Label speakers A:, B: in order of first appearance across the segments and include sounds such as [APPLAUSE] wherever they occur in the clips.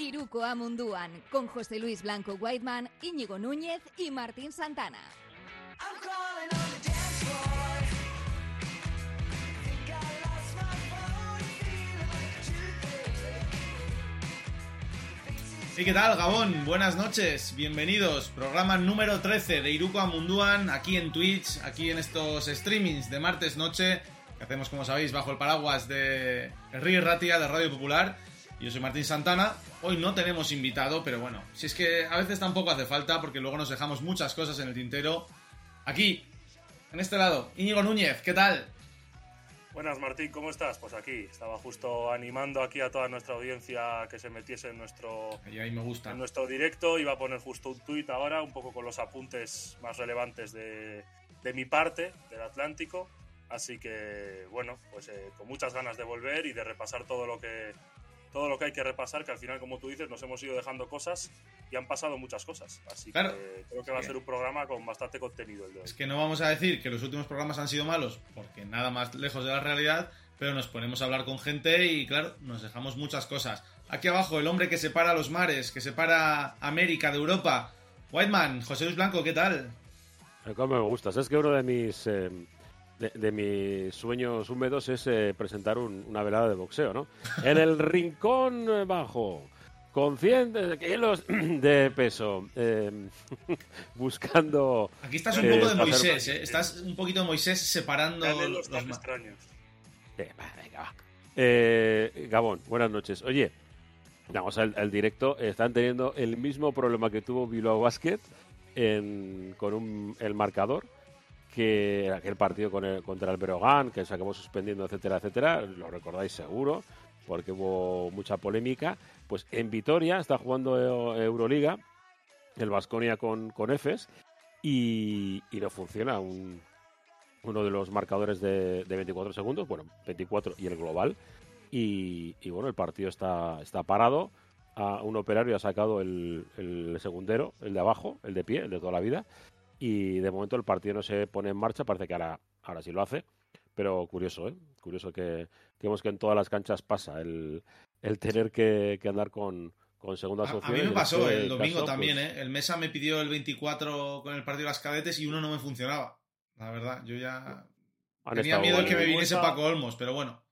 A: Iruko Amunduan, con José Luis Blanco Whiteman, Íñigo Núñez y Martín Santana.
B: ¿Y qué tal, Gabón? Buenas noches, bienvenidos. Programa número 13 de Iruko Amunduan, aquí en Twitch, aquí en estos streamings de martes noche, que hacemos, como sabéis, bajo el paraguas de Río Ratia de Radio Popular. Yo soy Martín Santana. Hoy no tenemos invitado, pero bueno, si es que a veces tampoco hace falta, porque luego nos dejamos muchas cosas en el tintero. Aquí, en este lado, Íñigo Núñez, ¿qué tal?
C: Buenas Martín, ¿cómo estás? Pues aquí, estaba justo animando aquí a toda nuestra audiencia que se metiese en nuestro,
B: Y ahí me gusta.
C: en nuestro directo. Iba a poner justo un tuit ahora, un poco con los apuntes más relevantes de, de mi parte, del Atlántico. Así que, bueno, pues eh, con muchas ganas de volver y de repasar todo lo que todo lo que hay que repasar, que al final, como tú dices, nos hemos ido dejando cosas y han pasado muchas cosas. Así
B: Claro.
C: que creo que va a ser un programa con bastante contenido el de hoy.
B: Es que no vamos a decir que los últimos programas han sido malos, porque nada más lejos de la realidad, pero nos ponemos a hablar con gente y claro, nos dejamos muchas cosas. Aquí abajo, el hombre que separa los mares, que separa América de Europa. Whiteman, José Luis Blanco, ¿qué tal?
D: ¿Cómo me gustas? Es que uno de mis eh, de, de mis sueños húmedos es eh, presentar un- una velada de boxeo, ¿no? [LAUGHS] En el rincón eh, bajo, con 100 de- kilos [CLEARS THROAT] de peso, eh, [LAUGHS] buscando...
B: Aquí estás un
D: Eh,
B: poco de Moisés,
D: hacer-
B: ¿eh? Estás un poquito de Moisés separando
C: los
B: los
C: extraños.
D: Eh, va, venga, va. Eh, Gabón, buenas noches. Oye, vamos al, al directo. Están teniendo el mismo problema que tuvo Bilbao Basket en- con un- el marcador que aquel partido contra el Berogán, que se suspendiendo, etcétera, etcétera. Lo recordáis seguro, porque hubo mucha polémica. Pues en Vitoria está jugando eh, Euroliga, el Vasconia con, con Efes, y, no funciona un, uno de los marcadores de, de 24 segundos, bueno, 24 y el global. Y, y bueno, el partido está, está parado. A un operario ha sacado el, el segundero, el de abajo, el de pie, el de toda la vida. Y de momento el partido no se pone en marcha, parece que ahora, ahora sí lo hace. Pero curioso, ¿eh? Curioso que, que vemos que en todas las canchas pasa el, el tener que, que andar con, con segundas
B: A, a mí me pasó
D: este
B: el domingo
D: caso,
B: también,
D: pues,
B: ¿eh? El Mesa me pidió el 24 con el partido de las cadetes y uno no me funcionaba. La verdad, yo ya
D: han
B: tenía miedo de que me viniese Paco Olmos, pero bueno.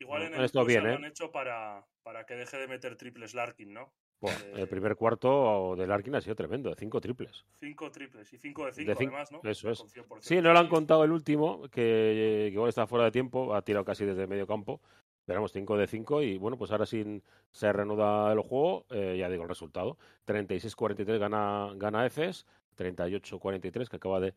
C: Igual en el
D: bien,
C: lo
D: ¿eh?
C: han hecho para, para que deje de meter triples Larkin, ¿no? Eh,
D: el primer cuarto del Larkin ha sido tremendo, de cinco triples.
C: Cinco triples y cinco de
D: De
C: cinco,
D: cinco,
C: además, ¿no?
D: eso es.
C: Con 100%.
D: Sí, no lo han contado el último, que, que igual está fuera de tiempo, ha tirado casi desde medio campo. Pero vamos, 5 de 5 y bueno, pues ahora sin se reanuda el juego, eh, ya digo el resultado. 36-43 gana, gana Efes, 38-43 que acaba de,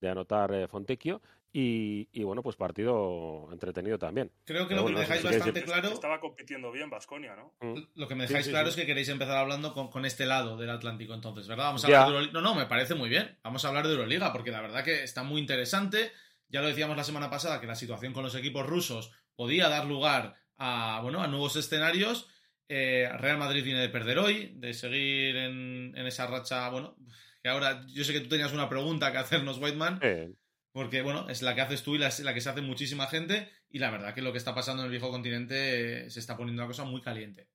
D: de anotar eh, Fontecchio y, y bueno, pues partido entretenido también.
B: Creo que
D: Pero
B: lo que
D: bueno,
B: me dejáis bastante claro,
C: Estaba compitiendo bien Vasconia, ¿no?
D: Mm.
B: lo que me dejáis
D: sí,
B: claro
D: sí.
B: es que queréis empezar hablando con, con este lado del Atlántico entonces, ¿verdad? Vamos a
D: Ya.
B: hablar de Euroliga. No, no, me parece muy bien. Vamos a hablar de Euroliga porque la verdad que está muy interesante. Ya lo decíamos la semana pasada que la situación con los equipos rusos podía dar lugar a, bueno, a nuevos escenarios. Eh, Real Madrid viene de perder hoy, de seguir en, en esa racha, bueno, que ahora yo sé que tú tenías una pregunta que hacernos, Whiteman,
D: Eh,
B: porque bueno, es la que haces tú y la, la que se hace muchísima gente y la verdad que lo que está pasando en el viejo continente eh, se está poniendo una cosa muy caliente.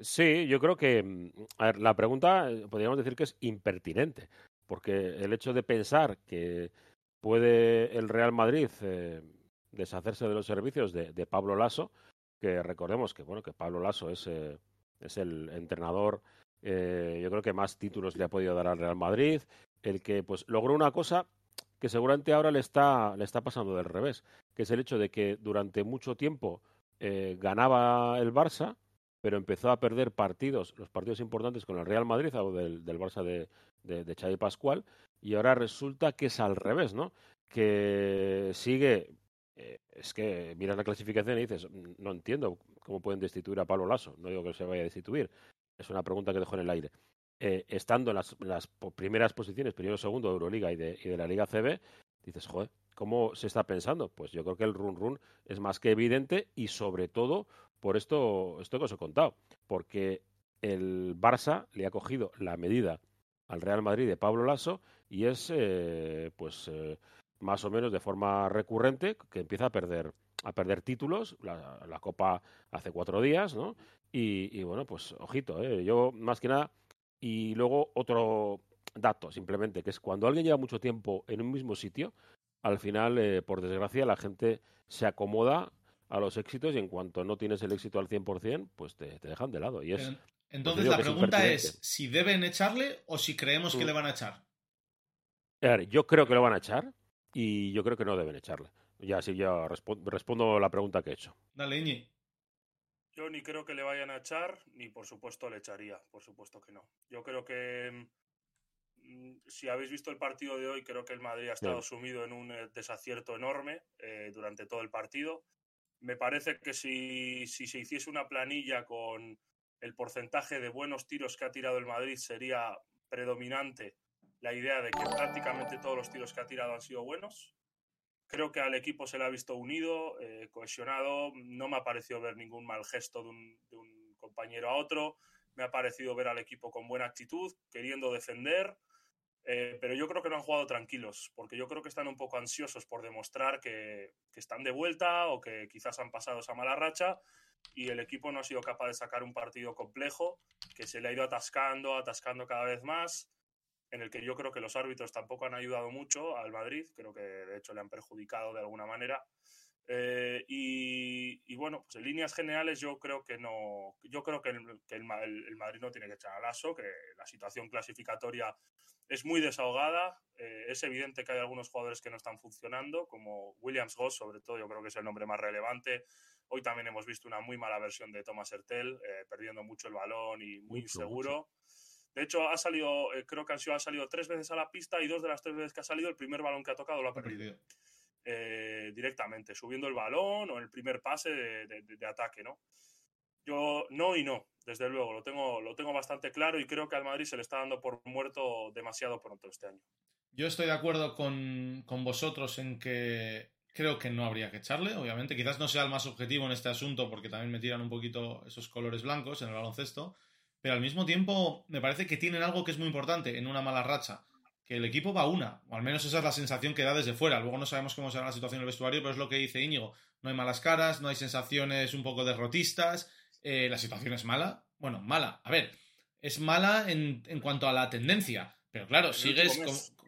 D: Sí, yo creo que mm, a ver, la pregunta eh, podríamos decir que es impertinente, porque el hecho de pensar que puede el Real Madrid eh, deshacerse de los servicios de, Pablo Lasso, que recordemos que bueno que Pablo Lasso es, es el entrenador, eh, yo creo que más títulos le ha podido dar al Real Madrid, el que pues logró una cosa que seguramente ahora le está, le está pasando del revés, que es el hecho de que durante mucho tiempo eh, ganaba el Barça, pero empezó a perder partidos, los partidos importantes con el Real Madrid, o del, Barça de, de, de Xavi Pascual, y ahora resulta que es al revés, ¿no? Que sigue, eh, es que miras la clasificación y dices, "Mm, no entiendo cómo pueden destituir a Pablo Lasso, no digo que se vaya a destituir, es una pregunta que dejo en el aire. Eh, estando en las, primeras posiciones, primero segundo de Euroliga y de, la Liga CB, dices, joder, ¿cómo se está pensando? Pues yo creo que el run run es más que evidente y sobre todo por esto, esto que os he contado, porque el Barça le ha cogido la medida al Real Madrid de Pablo Lasso y es eh, pues eh, más o menos de forma recurrente que empieza a perder a perder títulos, la, Copa hace cuatro días, ¿no? Y, bueno, pues ojito, yo más que nada. Y luego otro dato, simplemente, que es cuando alguien lleva mucho tiempo en un mismo sitio, al final, eh, por desgracia, la gente se acomoda a los éxitos y en cuanto no tienes el éxito al 100%, pues te, dejan de lado. Y es,
B: Entonces la pregunta es, si deben echarle o si creemos que mm. le van a echar.
D: yo creo que lo van a echar y yo creo que no deben echarle. Ya sí, ya respondo la pregunta que he hecho.
B: Dale, Iñi.
C: Yo ni creo que le vayan a echar, ni por supuesto le echaría, por supuesto que no. Yo creo que mm, si habéis visto el partido de hoy, creo que el Madrid ha estado sumido en un eh, desacierto enorme eh, durante todo el partido. Me parece que si, si se hiciese una planilla con el porcentaje de buenos tiros que ha tirado el Madrid, sería predominante la idea de que prácticamente todos los tiros que ha tirado han sido buenos. Creo que al equipo se le ha visto unido, eh, cohesionado. No me ha parecido ver ningún mal gesto de un, compañero a otro. Me ha parecido ver al equipo con buena actitud, queriendo defender. Eh, pero yo creo que no han jugado tranquilos, porque yo creo que están un poco ansiosos por demostrar que, que, están de vuelta o que quizás han pasado esa mala racha y el equipo no ha sido capaz de sacar un partido complejo, que se le ha ido atascando, atascando cada vez más en el que yo creo que los árbitros tampoco han ayudado mucho al Madrid, creo que de hecho le han perjudicado de alguna manera. Eh, y, bueno, pues en líneas generales yo creo que no, yo creo que, el, Madrid no tiene que echar al aso, que la situación clasificatoria es muy desahogada. Eh, es evidente que hay algunos jugadores que no están funcionando, como Williams Goss, sobre todo, yo creo que es el nombre más relevante. Hoy también hemos visto una muy mala versión de Thomas Hertel, eh, perdiendo mucho el balón y muy inseguro. De hecho, ha salido, eh, creo que ha salido tres veces a la pista y dos de las tres veces que ha salido, el primer balón que ha tocado lo ha perdido. Eh, directamente, subiendo el balón o el primer pase de, ataque, ¿no? Yo no y no, desde luego, lo tengo, lo tengo bastante claro y creo que al Madrid se le está dando por muerto demasiado pronto este año.
B: Yo estoy de acuerdo con, con vosotros en que creo que no habría que echarle, obviamente. Quizás no sea el más objetivo en este asunto porque también me tiran un poquito esos colores blancos en el baloncesto pero al mismo tiempo me parece que tienen algo que es muy importante en una mala racha, que el equipo va a una, o al menos esa es la sensación que da desde fuera. Luego no sabemos cómo será la situación en el vestuario, pero es lo que dice Íñigo. No hay malas caras, no hay sensaciones un poco derrotistas, eh, la situación es mala. Bueno, mala. A ver, es mala en, cuanto a la tendencia, pero claro, sigues,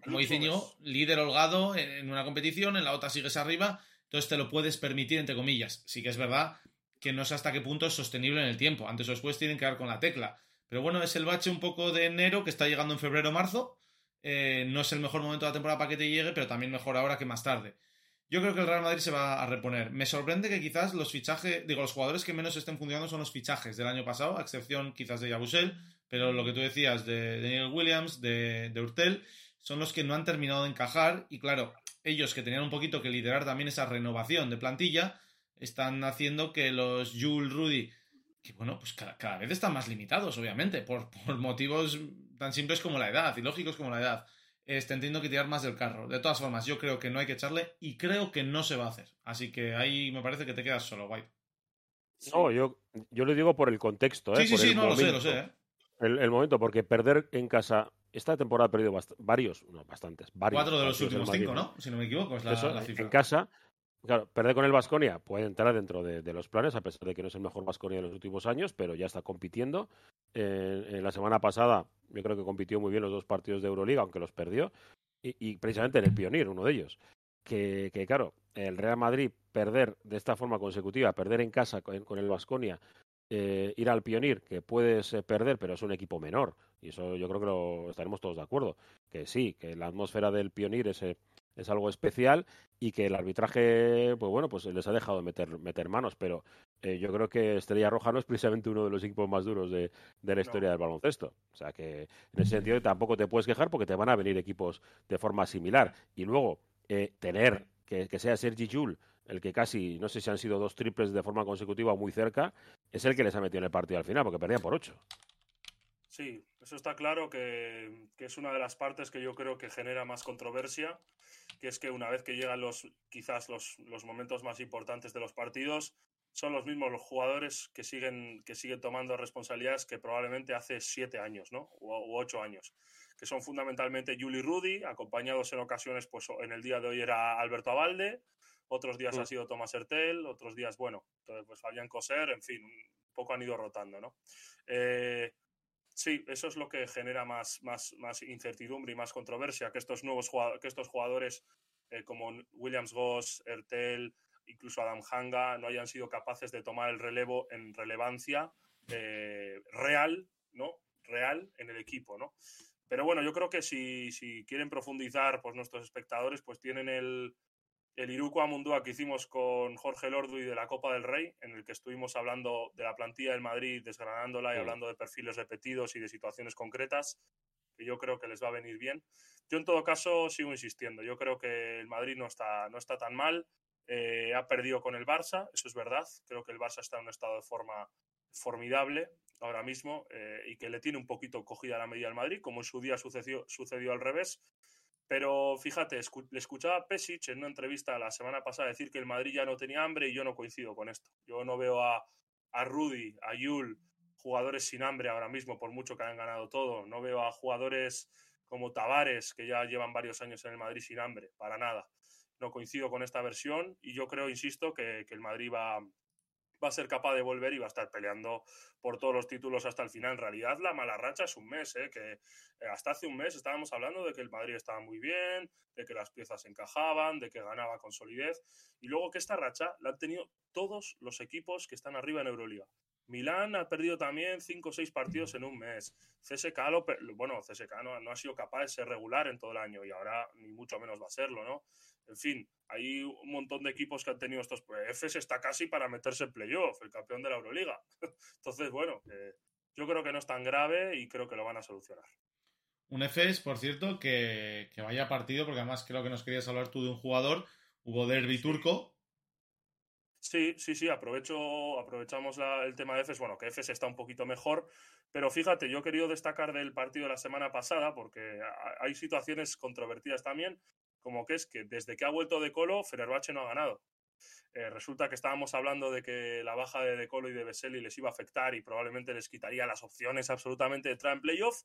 B: como, dice Íñigo, líder holgado en una competición, en la otra sigues arriba, entonces te lo puedes permitir, entre comillas. Sí que es verdad que no sé hasta qué punto es sostenible en el tiempo. Antes o después tienen que dar con la tecla. Pero bueno, es el bache un poco de enero que está llegando en febrero o marzo. Eh, no es el mejor momento de la temporada para que te llegue, pero también mejor ahora que más tarde. Yo creo que el Real Madrid se va a reponer. Me sorprende que quizás los fichajes, digo, los jugadores que menos estén funcionando son los fichajes del año pasado, a excepción quizás de Yabusel, pero lo que tú decías de Daniel Williams, de, de Urtel, son los que no han terminado de encajar y claro, ellos que tenían un poquito que liderar también esa renovación de plantilla, están haciendo que los Jules Rudy que bueno, pues cada, vez están más limitados, obviamente, por, motivos tan simples como la edad y lógicos como la edad. Este, entiendo que tirar más del carro. De todas formas, yo creo que no hay que echarle y creo que no se va a hacer. Así que ahí me parece que te quedas solo, White.
D: No, yo, yo lo digo por el contexto. ¿eh?
B: Sí, sí, sí, no
D: lo
B: sé, lo sé. ¿eh?
D: El, momento, porque perder en casa. Esta temporada ha perdido varios, no, bastantes. Varios
B: Cuatro de los últimos cinco, ¿no? Si no me equivoco, es la, la cifra.
D: En casa, Claro, perder con el Vasconia puede entrar dentro de, los planes, a pesar de que no es el mejor Vasconia de los últimos años, pero ya está compitiendo. en la semana pasada, yo creo que compitió muy bien los dos partidos de Euroliga, aunque los perdió, y, precisamente en el Pionir, uno de ellos. Que, claro, el Real Madrid perder de esta forma consecutiva, perder en casa con, el Vasconia, eh, ir al Pionir, que puedes eh, perder, pero es un equipo menor, y eso yo creo que lo estaremos todos de acuerdo. Que sí, que la atmósfera del Pionir es. Es algo especial y que el arbitraje, pues bueno, pues les ha dejado meter, meter manos, pero eh, yo creo que Estrella Roja no es precisamente uno de los equipos más duros de, la historia del baloncesto. O sea que en ese sentido tampoco te puedes quejar porque te van a venir equipos de forma similar. Y luego, eh, tener que, que sea Sergi Jul el que casi, no sé si han sido dos triples de forma consecutiva muy cerca, es el que les ha metido en el partido al final, porque perdía por ocho.
C: Sí, eso está claro que, que, es una de las partes que yo creo que genera más controversia que es que una vez que llegan los quizás los, los momentos más importantes de los partidos, son los mismos los jugadores que siguen, que siguen tomando responsabilidades que probablemente hace siete años, ¿no? U, ocho años, que son fundamentalmente Juli Rudy, acompañados en ocasiones, pues en el día de hoy era Alberto Abalde, otros días ha mm. sido Tomás Hertel, otros días, bueno, pues Fabián Coser, en fin, poco han ido rotando, ¿no? Eh, sí, eso es lo que genera más, más, más incertidumbre y más controversia, que estos nuevos que estos jugadores eh, como Williams Goss, Ertel, incluso Adam Hanga, no hayan sido capaces de tomar el relevo en relevancia eh, real, ¿no? Real en el equipo, ¿no? Pero bueno, yo creo que si, si quieren profundizar, pues nuestros espectadores pues tienen el, el Iruko Amundúa que hicimos con Jorge Lordu y de la Copa del Rey, en el que estuvimos hablando de la plantilla del Madrid, desgranándola y hablando de perfiles repetidos y de situaciones concretas, que yo creo que les va a venir bien. Yo en todo caso sigo insistiendo, yo creo que el Madrid no está, no está tan mal, eh, ha perdido con el Barça, eso es verdad, creo que el Barça está en un estado de forma formidable ahora mismo eh, y que le tiene un poquito cogida la medida al Madrid, como en su día sucedió, sucedió al revés. Pero fíjate, le escuchaba a Pesic en una entrevista la semana pasada decir que el Madrid ya no tenía hambre y yo no coincido con esto. Yo no veo a, a Rudy, a Yul, jugadores sin hambre ahora mismo, por mucho que hayan ganado todo. No veo a jugadores como Tavares, que ya llevan varios años en el Madrid sin hambre, para nada. No coincido con esta versión y yo creo, insisto, que, que el Madrid va, va a ser capaz de volver y va a estar peleando por todos los títulos hasta el final. En realidad, la mala racha es un mes, ¿eh? que eh, hasta hace un mes estábamos hablando de que el Madrid estaba muy bien, de que las piezas encajaban, de que ganaba con solidez, y luego que esta racha la han tenido todos los equipos que están arriba en Euroliga. Milán ha perdido también cinco o seis partidos en un mes. CSK, bueno, CSK no, no, ha sido capaz de ser regular en todo el año y ahora ni mucho menos va a serlo, ¿no? En fin, hay un montón de equipos que han tenido estos. EFES está casi para meterse en playoff, el campeón de la Euroliga. [LAUGHS] Entonces, bueno, yo creo que no es tan grave y creo que lo van a solucionar.
B: Un EFES, por cierto, que, vaya partido, porque además creo que nos querías hablar tú de un jugador, hubo derby turco.
C: Sí, sí, sí, aprovecho, aprovechamos el tema de EFES. Bueno, que EFES está un poquito mejor, pero fíjate, yo he querido destacar del partido de la semana pasada, porque hay situaciones controvertidas también como que es que desde que ha vuelto De Colo, Fenerbahce no ha ganado. Eh, resulta que estábamos hablando de que la baja de De Colo y de Veseli les iba a afectar y probablemente les quitaría las opciones absolutamente de entrar en playoff.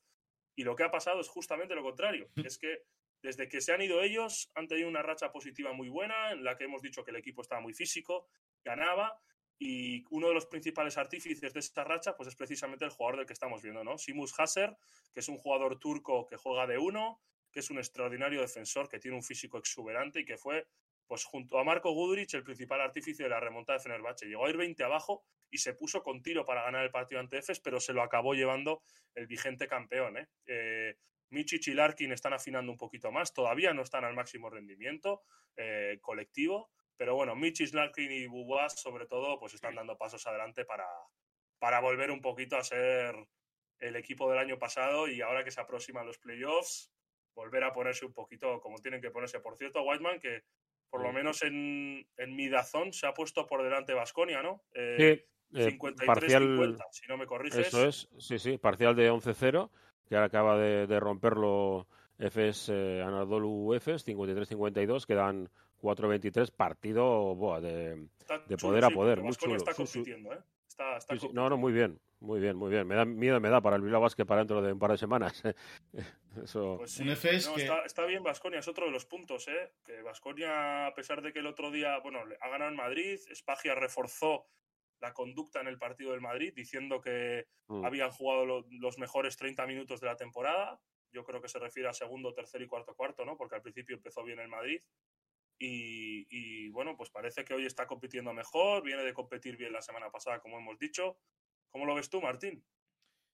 C: Y lo que ha pasado es justamente lo contrario. Es que desde que se han ido ellos, han tenido una racha positiva muy buena, en la que hemos dicho que el equipo estaba muy físico, ganaba, y uno de los principales artífices de esta racha, pues es precisamente el jugador del que estamos viendo, ¿no? Simus Hasser, que es un jugador turco que juega de uno, que es un extraordinario defensor, que tiene un físico exuberante y que fue, pues junto a Marco Gudrich, el principal artífice de la remontada de Fenerbahce. Llegó a ir 20 abajo y se puso con tiro para ganar el partido ante Efes, pero se lo acabó llevando el vigente campeón. ¿eh? eh Michich y Larkin están afinando un poquito más, todavía no están al máximo rendimiento eh, colectivo, pero bueno, Michich, Larkin y Bubuas, sobre todo, pues están dando pasos adelante para, para volver un poquito a ser el equipo del año pasado y ahora que se aproximan los playoffs, volver a ponerse un poquito como tienen que ponerse. Por cierto, Whiteman, que por lo menos en, en mi dazón se ha puesto por delante Vasconia, ¿no?
D: Eh, sí, 53 eh, parcial,
C: si no me corriges.
D: Eso es, sí, sí, parcial de 11-0, que ahora acaba de, de romperlo FS eh, Anadolu Efes, 53-52, quedan 4-23, partido boa, de, de poder a poder. muy chulo.
C: Está compitiendo, ¿eh?
D: no, no, muy bien, muy bien, muy bien. Me da miedo, me da para el Bilbao Basket para dentro de un par de semanas. [LAUGHS]
C: Eso... Pues sí. está, está, bien Vasconia, es otro de los puntos, ¿eh? Que Vasconia, a pesar de que el otro día, bueno, ha ganado en Madrid, Espagia reforzó la conducta en el partido del Madrid, diciendo que mm. habían jugado los mejores 30 minutos de la temporada. Yo creo que se refiere a segundo, tercer y cuarto cuarto, ¿no? Porque al principio empezó bien el Madrid. Y, bueno, pues parece que hoy está compitiendo mejor, viene de competir bien la semana pasada, como hemos dicho. ¿Cómo lo ves tú, Martín?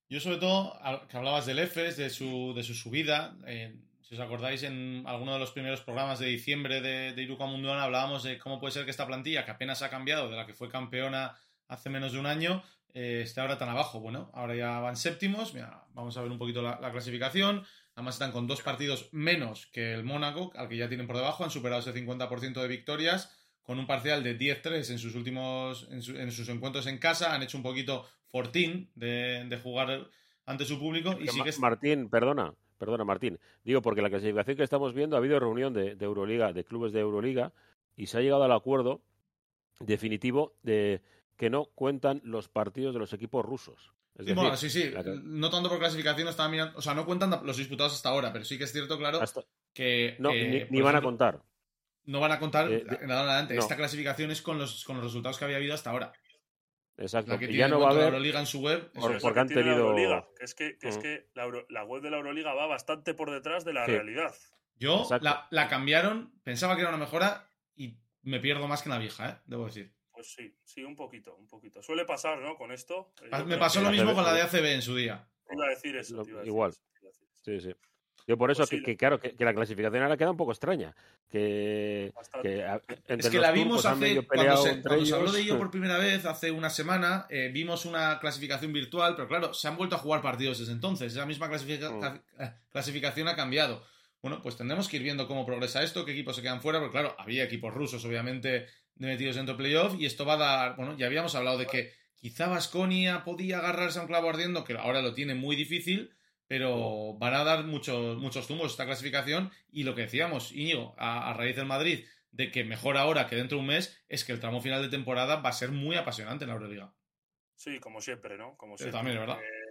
B: Yo sobre todo, que hablabas del EFES, de su, de su subida, eh, si os acordáis, en alguno de los primeros programas de diciembre de, de Iruka Munduana hablábamos de cómo puede ser que esta plantilla, que apenas ha cambiado de la que fue campeona hace menos de un año, eh, esté ahora tan abajo. Bueno, ahora ya van séptimos, vamos a ver un poquito la clasificación. Además están con dos partidos menos que el Mónaco, al que ya tienen por debajo, han superado ese 50% de victorias, con un parcial de 10-3 en sus últimos, en, sus encuentros en casa, han hecho un poquito fortín de, jugar ante su público. Y.
D: Martín, perdona, perdona Martín, digo porque la clasificación que estamos viendo ha habido reunión de, de Euroliga, de clubes de Euroliga, y se ha llegado al acuerdo definitivo de que no cuentan los partidos de los equipos rusos
B: sí, sí, No tanto por clasificación, estaba mirando. O sea, no cuentan los disputados hasta ahora, pero sí que es cierto, claro, que.
D: No,
B: eh,
D: ni, van a contar.
B: No van a contar eh, nada adelante. Esta clasificación es con los, con los resultados que había habido hasta ahora.
D: Exacto.
B: La que
D: y
B: tiene
D: ya no va a
B: cuenta la
D: haber.
B: Euroliga en su web. eso
D: Por-
B: es.
D: Porque
C: que
D: han
C: la
D: tenido-
C: Euroliga, que es que, que es
D: Mm.
C: que la, Euro- la web de la Euroliga va bastante por detrás de la
D: Sí.
C: realidad.
B: Yo la, la cambiaron, pensaba que era una mejora y me pierdo más que en la vieja, ¿eh? debo decir.
C: Pues sí, sí, un poquito, un poquito. Suele pasar, ¿no? Con esto.
B: Pa-
C: yo
B: Me pasó lo mismo
D: ACB,
B: con la de. ACB en su día.
C: Iba a decir eso.
D: Lo-
C: te iba a decir
D: igual.
C: eso, te iba a decir eso.
D: Sí, sí. Yo por eso que, que, claro, que, que la clasificación ahora queda un poco extraña. Que,
C: Bastante.
D: que a- entre
B: Es que la vimos hace, cuando, se, cuando se habló de ello por [LAUGHS] primera vez, hace una semana, eh, vimos una clasificación virtual, pero claro, se han vuelto a jugar partidos desde entonces. Esa misma clasifica-
D: Mm.
B: eh, clasificación ha cambiado. Bueno, pues tendremos que ir viendo cómo progresa esto, qué equipos se quedan fuera, porque claro, había equipos rusos, obviamente, metidos dentro de playoff, y esto va a dar, bueno, ya habíamos hablado de que quizá Vasconia podía agarrarse a un clavo ardiendo, que ahora lo tiene muy difícil, pero van a dar muchos, muchos zumos esta clasificación, y lo que decíamos, Íñigo, a, a raíz del Madrid, de que mejor ahora que dentro de un mes, es que el tramo final de temporada va a ser muy apasionante en la Euroliga.
C: Sí, como siempre, ¿no? Como siempre.
B: también es verdad.
C: Eh,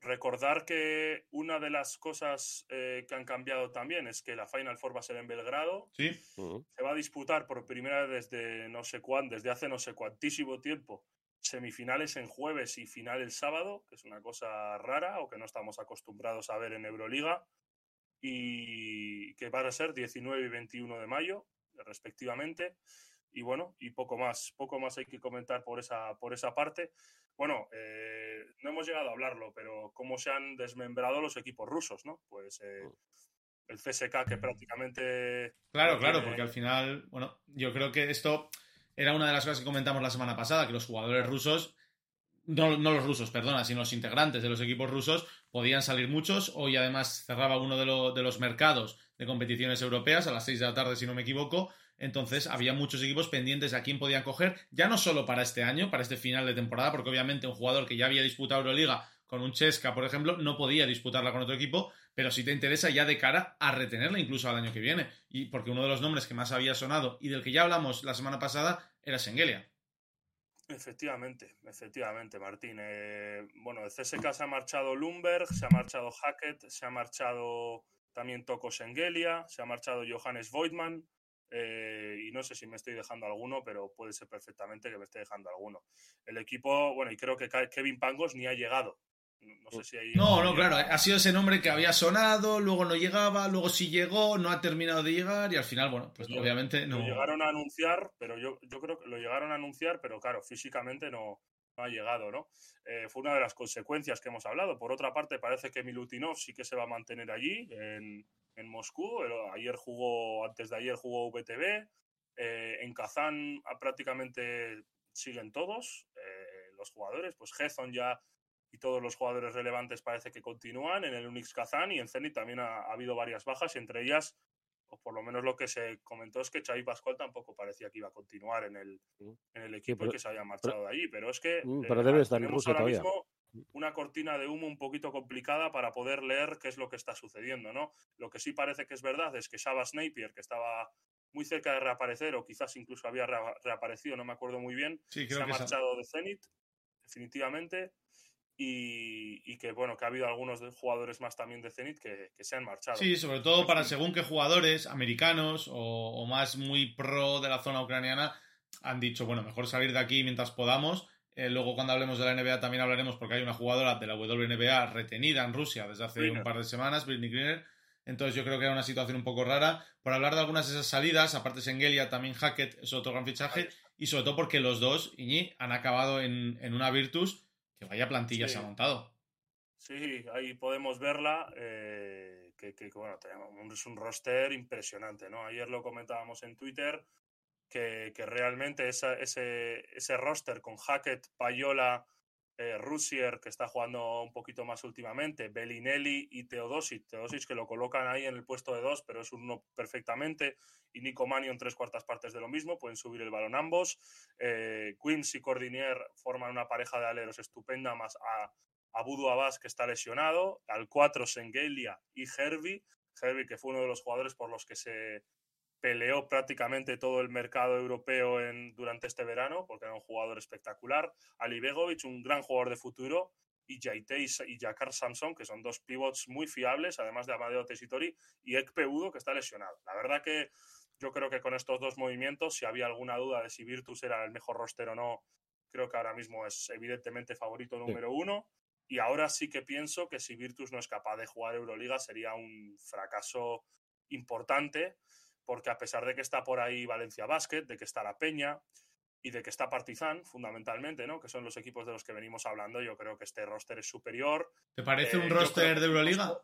C: recordar que una de las cosas eh, que han cambiado también es que la Final Four va a ser en Belgrado.
B: Sí.
C: Se va a disputar por primera vez desde no sé cuándo, desde hace no sé cuantísimo tiempo, semifinales en jueves y final el sábado, que es una cosa rara o que no estamos acostumbrados a ver en Euroliga, y que van a ser 19 y 21 de mayo, respectivamente. Y bueno, y poco más, poco más hay que comentar por esa, por esa parte. Bueno, eh, no hemos llegado a hablarlo, pero cómo se han desmembrado los equipos rusos, ¿no? Pues eh, el CSK que prácticamente...
B: Claro, claro, porque al final, bueno, yo creo que esto era una de las cosas que comentamos la semana pasada, que los jugadores rusos, no, no los rusos, perdona, sino los integrantes de los equipos rusos, podían salir muchos. Hoy además cerraba uno de, de los mercados de competiciones europeas a las 6 de la tarde, si no me equivoco. Entonces había muchos equipos pendientes a quién podían coger, ya no solo para este año, para este final de temporada, porque obviamente un jugador que ya había disputado Euroliga con un Chesca, por ejemplo, no podía disputarla con otro equipo, pero sí te interesa ya de cara a retenerla incluso al año que viene. Y porque uno de los nombres que más había sonado y del que ya hablamos la semana pasada era Sengelia.
C: Efectivamente, efectivamente, Martín. Eh, bueno, de CSK se ha marchado Lumberg, se ha marchado Hackett, se ha marchado también Toko Sengelia, se ha marchado Johannes Voigtman. eh, y no sé si me estoy dejando alguno, pero puede ser perfectamente que me esté dejando alguno. El equipo, bueno, y creo que Ke- Kevin Pangos ni ha llegado. No sé si hay.
B: No, no, claro, ha sido ese nombre que había sonado, luego no llegaba, luego sí llegó, no ha terminado de llegar y al final, bueno, pues obviamente no.
C: Lo llegaron a anunciar, pero yo, yo creo que lo llegaron a anunciar, pero claro, físicamente no, no ha llegado, ¿no? Eh, fue una de las consecuencias que hemos hablado. Por otra parte, parece que Milutinov sí que se va a mantener allí, en, en Moscú. Ayer jugó, antes de ayer jugó VTB. Eh, en Kazán prácticamente siguen todos eh, los jugadores. Pues Hezon ya y todos los jugadores relevantes parece que continúan en el Unix Kazán y en Zenit también ha, ha habido varias bajas, entre ellas o por lo menos lo que se comentó es que Xavi Pascual tampoco parecía que iba a continuar en el, en el equipo
D: pero-
C: y que se había marchado de allí. Pero es que
D: Mm,
C: eh,
D: pero debe estar en
C: ahora
D: todavía.
C: mismo una cortina de humo un poquito complicada para poder leer qué es lo que está sucediendo, ¿no? Lo que sí parece que es verdad es que Shabazz Napier, que estaba muy cerca de reaparecer, o quizás incluso había rea- reaparecido, no me acuerdo muy bien,
B: Sí,
C: se ha marchado de Zenit, definitivamente. Y, y que bueno, que ha habido algunos jugadores más también de Zenit que, que se han marchado.
B: Sí, sobre todo para según qué jugadores americanos o, o más muy pro de la zona ucraniana han dicho, bueno, mejor salir de aquí mientras podamos. Eh, luego cuando hablemos de la NBA también hablaremos porque hay una jugadora de la WNBA retenida en Rusia desde hace un par de semanas, Britney Griner. Entonces yo creo que era una situación un poco rara. Por hablar de algunas de esas salidas, aparte Sengelia, también Hackett es otro gran fichaje. Y sobre todo porque los dos, Iñi, han acabado en, en una Virtus que vaya plantilla
C: Sí.
B: se ha montado.
C: Sí, ahí podemos verla, eh, que, que, bueno, es un roster impresionante, ¿no? Ayer lo comentábamos en Twitter, que, que realmente esa- ese, ese roster con Hackett, Payola, eh, Rusier, que está jugando un poquito más últimamente, Bellinelli y Teodosic, Teodosic que lo colocan ahí en el puesto de dos, pero es uno perfectamente, y Nico Manio en tres cuartas partes de lo mismo, pueden subir el balón ambos, eh, Quims y Cordinier forman una pareja de aleros estupenda, más a a Budu Abbas, que está lesionado, al 4 Sengelia y Herbie. Herbie, que fue uno de los jugadores por los que se peleó prácticamente todo el mercado europeo en, durante este verano, porque era un jugador espectacular. Ali Begovic, un gran jugador de futuro, y Jaite y, Jakar Samson, que son dos pivots muy fiables, además de Amadeo Tessitori, y Ekpe Udo, que está lesionado. La verdad que yo creo que con estos dos movimientos, si había alguna duda de si Virtus era el mejor roster o no creo que ahora mismo es evidentemente favorito número uno. Y ahora sí que pienso que si Virtus no es capaz de jugar Euroliga sería un fracaso importante, porque a pesar de que está por ahí Valencia Basket, de que está La Peña y de que está Partizan, fundamentalmente, ¿no? que son los equipos de los que venimos hablando, yo creo que este roster es superior.
B: ¿Te parece un roster de Euroliga?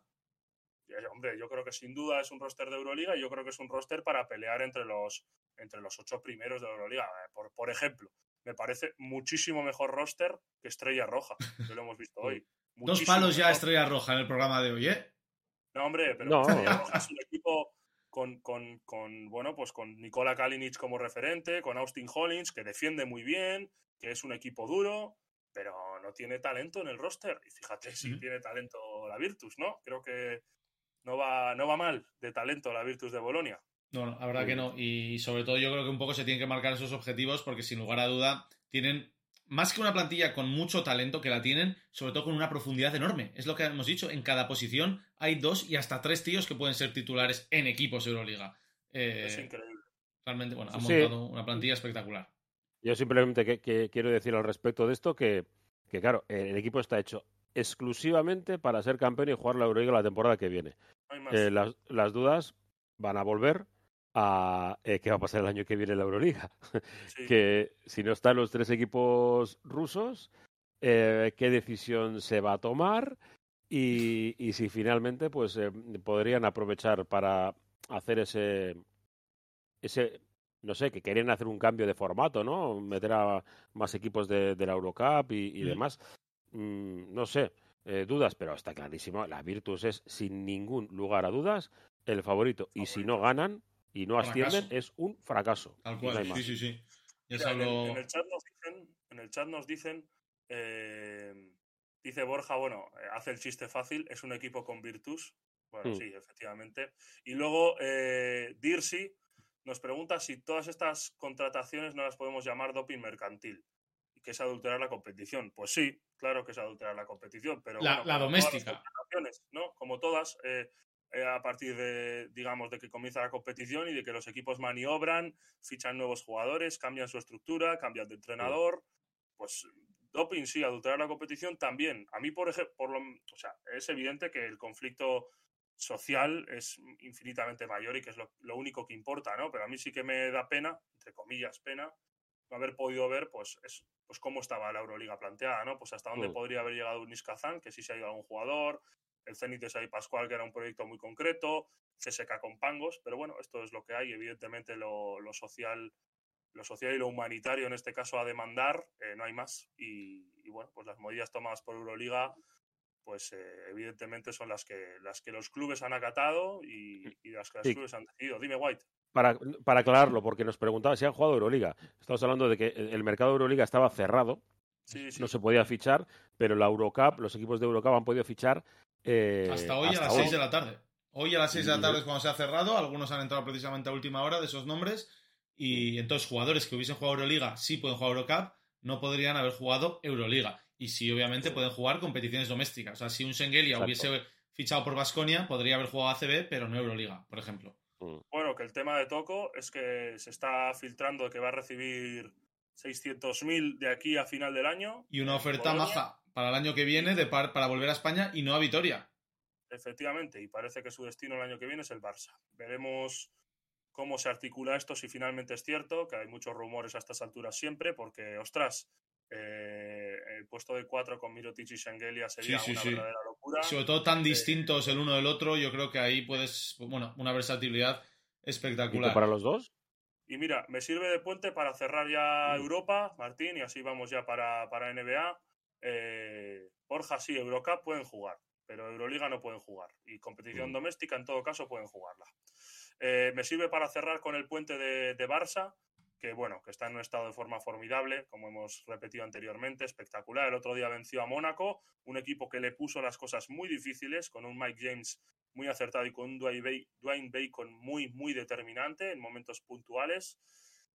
C: hombre, yo creo que sin duda es un roster de Euroliga y yo creo que es un roster para pelear entre los, entre los ocho primeros de Euroliga. Eh, por, por ejemplo, me parece muchísimo mejor roster que Estrella Roja, que lo hemos visto [LAUGHS] hoy.
B: Dos palos ya Estrella Roja en el programa de hoy, ¿eh?
C: No, hombre, pero Estrella Roja es un equipo con, con, con, bueno, pues con Nikola Kalinic como referente, con Austin Hollins, que defiende muy bien, que es un equipo duro, pero no tiene talento en el roster. Y fíjate si tiene talento la Virtus, ¿no? Creo que no va, no va mal de talento la Virtus de Bolonia.
B: No, la verdad que no. Y sobre todo yo creo que un poco se tienen que marcar esos objetivos porque sin lugar a duda tienen más que una plantilla con mucho talento que la tienen, sobre todo con una profundidad enorme. Es lo que hemos dicho, en cada posición hay dos y hasta tres tíos que pueden ser titulares en equipos Euroliga.
C: Eh, es increíble.
B: Realmente, bueno, han montado una plantilla espectacular.
D: Yo simplemente que, quiero decir al respecto de esto que, que, claro, el equipo está hecho exclusivamente para ser campeón y jugar la Euroliga la temporada que viene. Eh, las, las, dudas van a volver a eh, qué va a pasar el año que viene en la Euroliga. [LAUGHS] que si no están los tres equipos rusos, eh, qué decisión se va a tomar y, y si finalmente pues podrían aprovechar para hacer ese ese no sé, que querían hacer un cambio de formato, ¿no? Meter a más equipos de, la Eurocup y, y demás. Mm, no sé, eh, dudas, pero está clarísimo, la Virtus es sin ningún lugar a dudas el favorito. Y si no ganan y no ascienden, es un fracaso.
B: Tal cual, sí, sí, sí.
C: en, el, chat nos dicen, en el chat nos dicen eh, dice Borja, bueno, eh, hace el chiste fácil, es un equipo con Virtus. Bueno, hmm. sí, efectivamente. Y luego Dirsi nos pregunta si todas estas contrataciones no las podemos llamar doping mercantil que es adulterar la competición. Pues sí, claro que es adulterar la competición, pero
B: la, la doméstica.
C: ¿no? Como todas, eh, eh, a partir de, digamos, de que comienza la competición y de que los equipos maniobran, fichan nuevos jugadores, cambian su estructura, cambian de entrenador, pues doping sí, adulterar la competición también. A mí, por ejemplo, por lo, o sea, es evidente que el conflicto social es infinitamente mayor y que es lo, lo, único que importa, ¿no? Pero a mí sí que me da pena, entre comillas, pena, no haber podido ver pues, es, pues cómo estaba la Euroliga planteada, ¿no? Pues hasta dónde podría haber llegado un Kazan, que sí se ha ido algún jugador, el Zenit de Sai Pascual, que era un proyecto muy concreto, CSK con Pangos, pero bueno, esto es lo que hay, evidentemente lo, lo social lo social y lo humanitario en este caso a demandar, eh, no hay más. Y, bueno, pues las medidas tomadas por Euroliga, pues eh, evidentemente son las que, las que los clubes han acatado y, y las que los clubes han decidido. Dime, White
D: para, para aclararlo, porque nos preguntaba si han jugado Euroliga. Estamos hablando de que el mercado de Euroliga estaba cerrado, no se podía fichar, pero la Eurocup, los equipos de Eurocup han podido fichar. Eh,
B: hasta hoy a las 6 de la tarde. Hoy a las 6 de la tarde es cuando se ha cerrado, algunos han entrado precisamente a última hora de esos nombres, y entonces jugadores que hubiesen jugado Euroliga sí pueden jugar Eurocup, no podrían haber jugado Euroliga. Y sí, obviamente, pueden jugar competiciones domésticas. O sea, si un Sengelia hubiese fichado por Basconia, podría haber jugado ACB, pero no Euroliga, por ejemplo.
C: Mm. Bueno, que el tema de Toco es que se está filtrando que va a recibir 600.000 de aquí a final del año.
B: Y una oferta maja para el año que viene de para volver a España y no a Vitoria.
C: Efectivamente, y parece que su destino el año que viene es el Barça. Veremos cómo se articula esto, si finalmente es cierto, que hay muchos rumores a estas alturas siempre, porque, ostras, eh, el puesto de cuatro con Mirotic y Shengelia sería una verdadera locura.
B: Sobre todo tan eh, distintos el uno del otro, yo creo que ahí puedes, bueno, una versatilidad espectacular.
D: ¿Y para los dos?
C: Y mira, me sirve de puente para cerrar ya mm. Europa, Martín, y así vamos ya para, para NBA. Eh, Borja sí, Eurocup pueden jugar, pero Euroliga no pueden jugar. Y competición mm. doméstica, en todo caso, pueden jugarla. me sirve para cerrar con el puente de, de Barça que bueno, que está en un estado de forma formidable, como hemos repetido anteriormente, espectacular. El otro día venció a Mónaco, un equipo que le puso las cosas muy difíciles, con un Mike James muy acertado y con un Dwayne Bacon muy, muy determinante en momentos puntuales.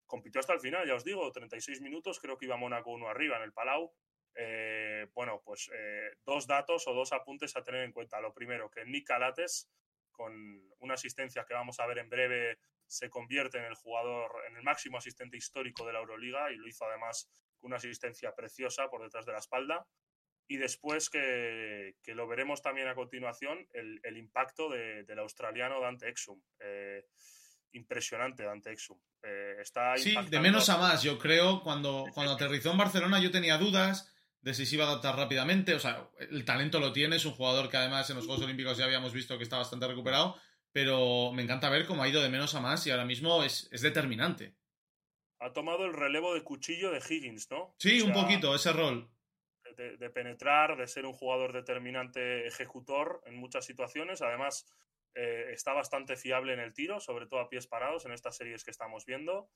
C: Compitió hasta el final, ya os digo, 36 minutos, creo que iba Mónaco uno arriba en el Palau. Eh, bueno, pues eh, dos datos o dos apuntes a tener en cuenta. Lo primero, que Nick Calates, con una asistencia que vamos a ver en breve se convierte en el jugador, en el máximo asistente histórico de la Euroliga y lo hizo además una asistencia preciosa por detrás de la espalda. Y después que, que lo veremos también a continuación, el, el impacto de, del australiano Dante Exum. Eh, impresionante Dante Exum. Está
B: Sí, de menos a más, yo creo. Cuando, cuando aterrizó en Barcelona yo tenía dudas de si se iba a adaptar rápidamente. O sea, el talento lo tiene, es un jugador que además en los Juegos Olímpicos ya habíamos visto que está bastante recuperado. Pero me encanta ver cómo ha ido de menos a más y ahora mismo es, es determinante.
C: Ha tomado el relevo de cuchillo de Higgins, ¿no?
B: Sí,
C: O
B: un poquito, ese rol.
C: de, de penetrar, de ser un jugador determinante ejecutor en muchas situaciones. Además, eh, está bastante fiable en el tiro, sobre todo a pies parados en estas series que estamos viendo.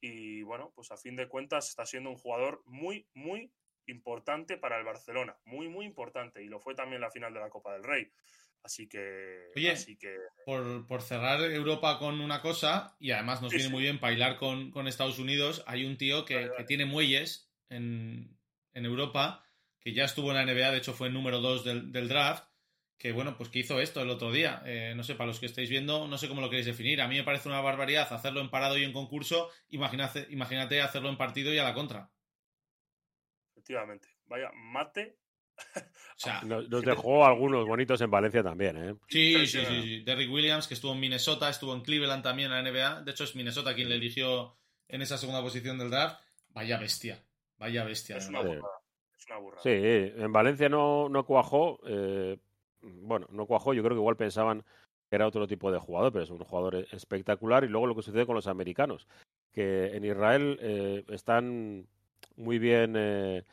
C: Y bueno, pues a fin de cuentas está siendo un jugador muy, muy importante para el Barcelona. Muy, muy importante. Y lo fue también la final de la Copa del Rey. Así que.
B: Oye,
C: así que
B: Por, por cerrar Europa con una cosa, y además nos
C: Sí,
B: viene
C: sí.
B: muy bien bailar con, con Estados Unidos, hay un tío que,
C: Vale, vale.
B: que tiene muelles en, en Europa, que ya estuvo en la NBA, de hecho fue el número 2 del, del draft, que bueno, pues que hizo esto el otro día. Eh, no sé, para los que estáis viendo, no sé cómo lo queréis definir. A mí me parece una barbaridad hacerlo en parado y en concurso. Imagínate, imagínate hacerlo en partido y a la contra.
C: Efectivamente. Vaya, mate.
B: O [LAUGHS] sea,
D: Nos, nos dejó algunos bonitos en Valencia también, ¿eh?
B: sí, sí, sí. Derrick Williams, que estuvo en Minnesota, estuvo en Cleveland también en la NBA. De hecho, es Minnesota quien le eligió en esa segunda posición del draft. Vaya bestia. Vaya bestia.
C: Es
B: de
C: una
B: verdad.
C: burrada. Es una burrada.
D: Sí, en Valencia no, no cuajó. eh, bueno, no cuajó. Yo creo que igual pensaban que era otro tipo de jugador, pero es un jugador e- espectacular. Y luego lo que sucede con los americanos, que en Israel eh, están muy bien eh,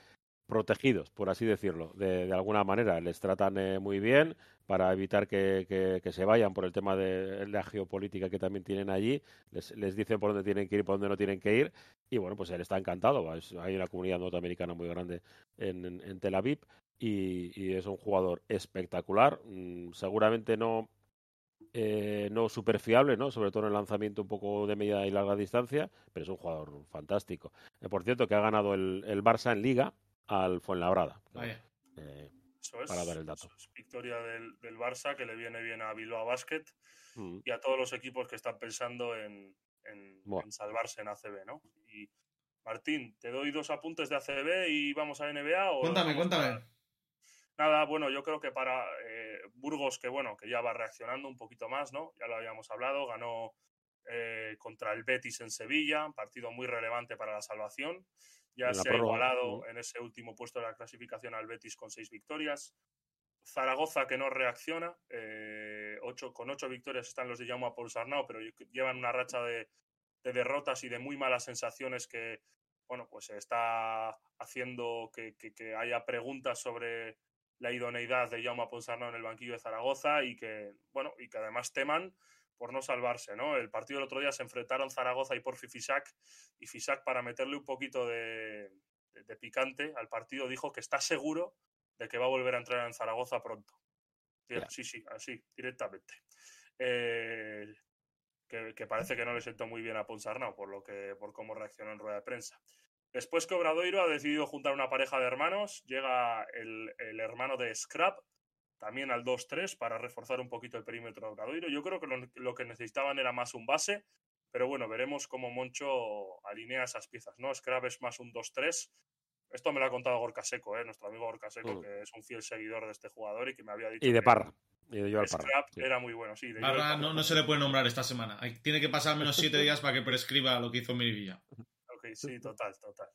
D: protegidos, por así decirlo, de, alguna manera. Les tratan eh, muy bien para evitar que, se vayan por el tema de la geopolítica que también tienen allí. Les, les dicen por dónde tienen que ir, por dónde no tienen que ir. Y bueno, pues él está encantado. Hay una comunidad norteamericana muy grande en, Tel Aviv y, y es un jugador espectacular. Mm, seguramente no, eh, no súper fiable, ¿no? sobre todo en el lanzamiento un poco de media y larga distancia, pero es un jugador fantástico. Eh, por cierto, que ha ganado el, el Barça en Liga al Fuenlabrada.
B: Vaya.
D: Eh,
C: Eso es,
D: para dar el dato.
C: eso es victoria del, del Barça que le viene bien a Bilbao Basket
D: mm,
C: y a todos los equipos que están pensando en, en-
D: Buah.
C: en salvarse en ACB, ¿no? Y Martín, te doy dos apuntes de ACB y vamos a NBA o
B: Cuéntame, cuéntame.
C: Nada, bueno, yo creo que para eh, Burgos, que bueno, que ya va reaccionando un poquito más, ¿no? Ya lo habíamos hablado, ganó eh, contra el Betis en Sevilla, partido muy relevante para la salvación. Ya
D: la
C: se ha igualado en ese último puesto de la clasificación al Betis con seis victorias. Zaragoza que no reacciona, eh, ocho, con ocho victorias están los de Jaume Ponsarnau, pero llevan una racha de, de derrotas y de muy malas sensaciones que, bueno, pues está haciendo que, que- que haya preguntas sobre la idoneidad de Jaume Ponsarnau en el banquillo de Zaragoza y que, bueno, y que además teman por no salvarse, ¿no? El partido del otro día se enfrentaron Zaragoza y Porfi Fisac y Fisac para meterle un poquito de, de- de picante al partido dijo que está seguro de que va a volver a entrar en Zaragoza pronto. Sí. Sí, sí, así, directamente. Eh, que, que parece que no le sentó muy bien a Ponsarnau por lo que por cómo reaccionó en rueda de prensa. Después que Obradoiro ha decidido juntar una pareja de hermanos, llega el, el hermano de Scrap, también al 2-3 para reforzar un poquito el perímetro de Obradoiro. Yo creo que lo, lo que necesitaban era más un base, pero bueno, veremos cómo Moncho alinea esas piezas, ¿no? Scrap es más un 2-3. Esto me lo ha contado Gorka Seco, ¿eh? nuestro amigo Gorka Seco,
D: Mm.
C: que es un fiel seguidor de este jugador y que me había dicho
D: y de
C: que
D: Parra. Y de Joel Parra.
C: Scrap
D: sí.
C: era muy bueno, sí. de Parra.
B: no, no se le puede nombrar esta semana. Hay- tiene que pasar menos siete días para que prescriba lo que hizo Mirivilla. [LAUGHS]
C: Sí, total, total.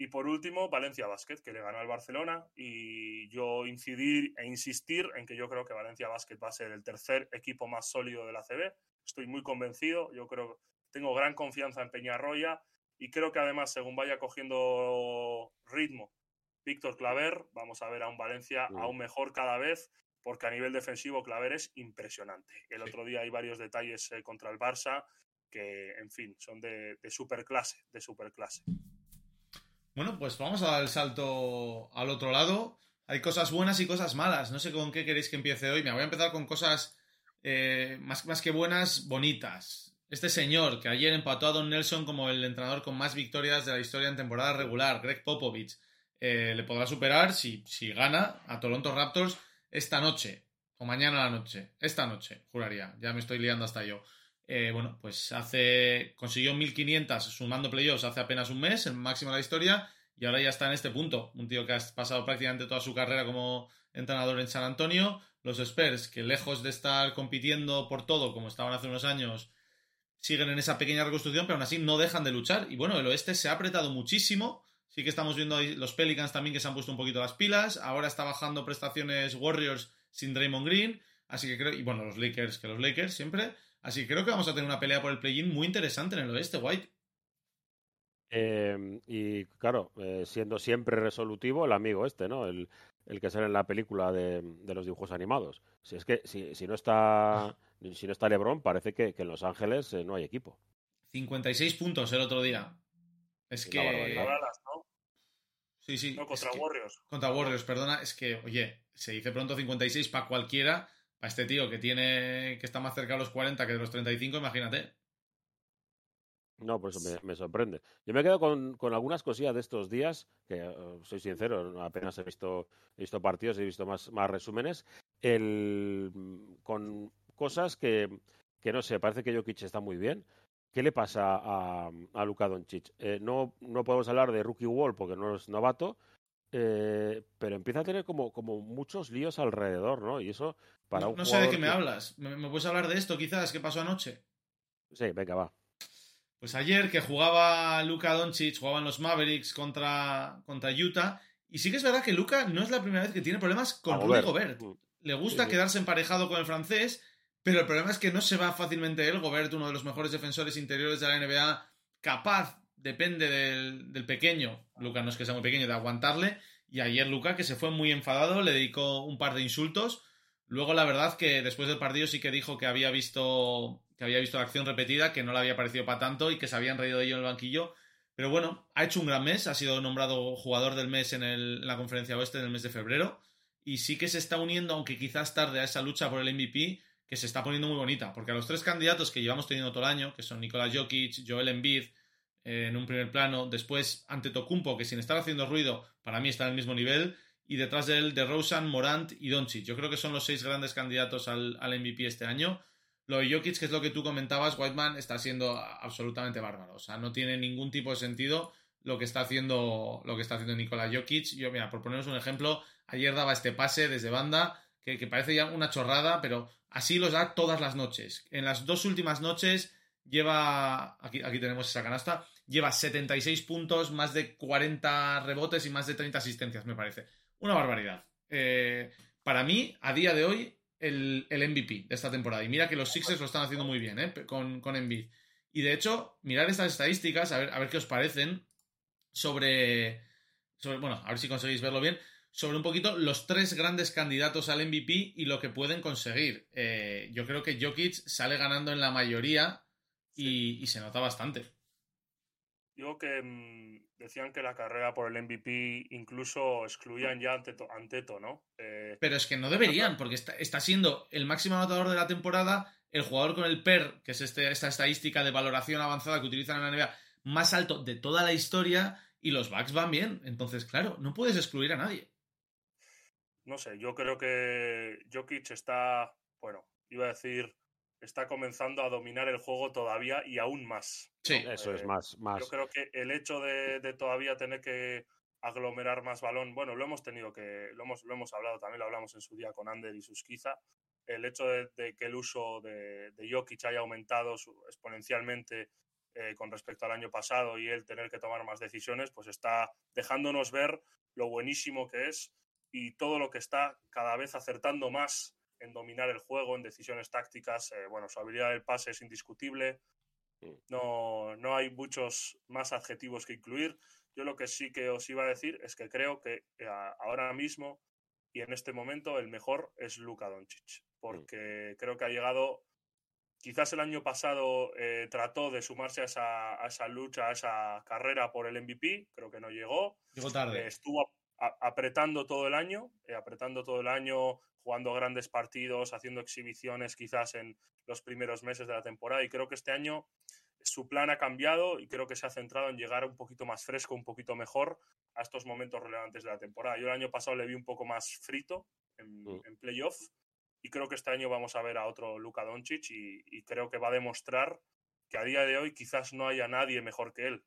C: Y por último, Valencia Basket, que le ganó al Barcelona. Y yo incidir e insistir en que yo creo que Valencia Basket va a ser el tercer equipo más sólido de la CB. Estoy muy convencido. Yo creo tengo gran confianza en Peñarroya. Y creo que además, según vaya cogiendo ritmo Víctor Claver, vamos a ver a un Valencia
D: Mm.
C: aún mejor cada vez, porque a nivel defensivo Claver es impresionante. El
B: Sí.
C: otro día hay varios detalles eh, contra el Barça que, en fin, son de, de superclase, de superclase.
B: Bueno, pues vamos a dar el salto al otro lado. Hay cosas buenas y cosas malas. No sé con qué queréis que empiece hoy. Me voy a empezar con cosas eh, más, más que buenas, bonitas. Este señor que ayer empató a Don Nelson como el entrenador con más victorias de la historia en temporada regular, Greg Popovich, eh, le podrá superar si, si gana a Toronto Raptors esta noche o mañana a la noche. Esta noche, juraría. Ya me estoy liando hasta yo. Eh, bueno, pues hace consiguió 1500 sumando playoffs hace apenas un mes, el máximo de la historia, y ahora ya está en este punto. Un tío que ha pasado prácticamente toda su carrera como entrenador en San Antonio. Los Spurs, que lejos de estar compitiendo por todo como estaban hace unos años, siguen en esa pequeña reconstrucción, pero aún así no dejan de luchar. Y bueno, el oeste se ha apretado muchísimo. Sí que estamos viendo ahí los Pelicans también que se han puesto un poquito las pilas. Ahora está bajando prestaciones Warriors sin Draymond Green. Así que creo. Y bueno, los Lakers, que los Lakers siempre. Así que creo que vamos a tener una pelea por el play-in muy interesante en el oeste, White.
D: Eh, y claro, eh, siendo siempre resolutivo el amigo este, ¿no? El, el que sale en la película de, de, los dibujos animados. Si es que si, si no está si no está LeBron, parece que, que en Los Ángeles eh, no hay equipo.
B: 56 puntos el otro día. Es que.
C: Dallas, ¿no?
B: Sí, sí.
C: No, contra
B: que...
C: Warriors.
B: Contra Warriors, perdona. Es que, oye, se dice pronto 56 para cualquiera. Para este tío que tiene que está más cerca de los 40 que de los 35, imagínate.
D: No, por eso me, me, sorprende. Yo me quedo con, con, algunas cosillas de estos días, que uh, soy sincero, apenas he visto, he visto partidos, he visto más, más resúmenes, el, con cosas que, que, no sé, parece que Jokic está muy bien. ¿Qué le pasa a, a Luka Doncic? Eh, no, no podemos hablar de rookie wall porque no es novato, eh, pero empieza a tener como, como muchos líos alrededor, ¿no? Y eso para
B: no,
D: un
B: no sé de qué me hablas. ¿Me, ¿Me puedes hablar de esto quizás? ¿Qué pasó anoche?
D: Sí, venga, va.
B: Pues ayer que jugaba Luka Doncic, jugaban los Mavericks contra, contra Utah. Y sí que es verdad que Luka no es la primera vez que tiene problemas con Rudy Gobert. Le gusta sí, sí. quedarse emparejado con el francés, pero el problema es que no se va fácilmente él. Gobert, uno de los mejores defensores interiores de la NBA, capaz, depende del, pequeño, Luka no es que sea muy pequeño, de aguantarle. Y ayer Luka, que se fue muy enfadado, le dedicó un par de insultos. Luego, la verdad que después del partido sí que dijo que había visto que había visto la acción repetida, que no le había parecido para tanto y que se habían reído de ello en el banquillo. Pero bueno, ha hecho un gran mes, ha sido nombrado jugador del mes en, el, en la conferencia oeste en el mes de febrero. Y sí que se está uniendo, aunque quizás tarde, a esa lucha por el MVP, que se está poniendo muy bonita. Porque a los tres candidatos que llevamos teniendo todo el año, que son Nikola Jokic, Joel Embiid, en un primer plano, después ante Tocumpo, que sin estar haciendo ruido, para mí está en el mismo nivel, y detrás de él de Rosen, Morant y Doncic. Yo creo que son los seis grandes candidatos al, al MVP este año. Lo de Jokic, que es lo que tú comentabas, Whiteman está siendo absolutamente bárbaro. O sea, no tiene ningún tipo de sentido lo que está haciendo, lo que está haciendo Nikola Jokic. Yo, mira, por poneros un ejemplo, ayer daba este pase desde banda, que, que, parece ya una chorrada, pero así los da todas las noches. En las dos últimas noches lleva, aquí, aquí tenemos esa canasta, lleva 76 puntos, más de 40 rebotes y más de 30 asistencias, me parece. Una barbaridad. Eh, para mí, a día de hoy, el, el, MVP de esta temporada. Y mira que los Sixers lo están haciendo muy bien, ¿eh? Con, con Embiid. Y de hecho, mirar estas estadísticas, a ver, a ver qué os parecen sobre, sobre. Bueno, a ver si conseguís verlo bien. Sobre un poquito los tres grandes candidatos al MVP y lo que pueden conseguir. Eh, yo creo que Jokic sale ganando en la mayoría y se nota bastante.
C: Digo que mmm, decían que la carrera por el MVP incluso excluían ya ante Anteto, ¿no?
B: Eh, Pero es que no deberían, porque está, está, siendo el máximo anotador de la temporada, el jugador con el PER, que es este, esta estadística de valoración avanzada que utilizan en la NBA, más alto de toda la historia, y los Bucks van bien. Entonces, claro, no puedes excluir a nadie.
C: No sé, yo creo que Jokic está, bueno, iba a decir está comenzando a dominar el juego todavía y aún más.
D: Sí, ¿no? eso eh, es más, más.
C: Yo creo que el hecho de, de, todavía tener que aglomerar más balón, bueno, lo hemos tenido que, lo hemos, lo hemos hablado, también lo hablamos en su día con Ander y Susquiza, el hecho de, de que el uso de, de, Jokic haya aumentado su, exponencialmente eh, con respecto al año pasado y él tener que tomar más decisiones, pues está dejándonos ver lo buenísimo que es y todo lo que está cada vez acertando más en dominar el juego, en decisiones tácticas. Eh, bueno, su habilidad del pase es indiscutible. No, no hay muchos más adjetivos que incluir. Yo lo que sí que os iba a decir es que creo que eh, ahora mismo y en este momento el mejor es Luka Doncic, porque creo que ha llegado, quizás el año pasado eh, trató de sumarse a esa, a esa, lucha, a esa carrera por el MVP, creo que no llegó.
B: Llegó tarde.
C: Eh, estuvo a, apretando todo el año, eh, apretando todo el año, jugando grandes partidos, haciendo exhibiciones quizás en los primeros meses de la temporada y creo que este año su plan ha cambiado y creo que se ha centrado en llegar un poquito más fresco, un poquito mejor a estos momentos relevantes de la temporada. Yo el año pasado le vi un poco más frito en, mm. en playoff y creo que este año vamos a ver a otro Luka Doncic y, y, creo que va a demostrar que a día de hoy quizás no haya nadie mejor que él.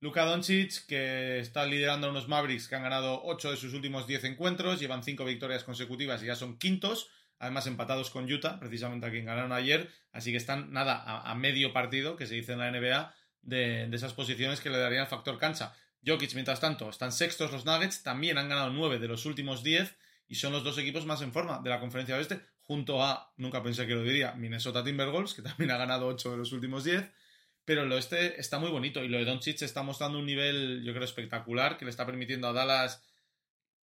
B: Luka Doncic, que está liderando a unos Mavericks que han ganado 8 de sus últimos 10 encuentros, llevan 5 victorias consecutivas y ya son quintos, además empatados con Utah, precisamente a quien ganaron ayer, así que están, nada, a, medio partido, que se dice en la NBA, de, esas posiciones que le darían el factor cancha. Jokic, mientras tanto, están sextos los Nuggets, también han ganado 9 de los últimos 10 y son los dos equipos más en forma de la conferencia oeste, junto a, nunca pensé que lo diría, Minnesota Timberwolves, que también ha ganado 8 de los últimos 10 pero el oeste está muy bonito y lo de Doncic está mostrando un nivel, yo creo, espectacular que le está permitiendo a Dallas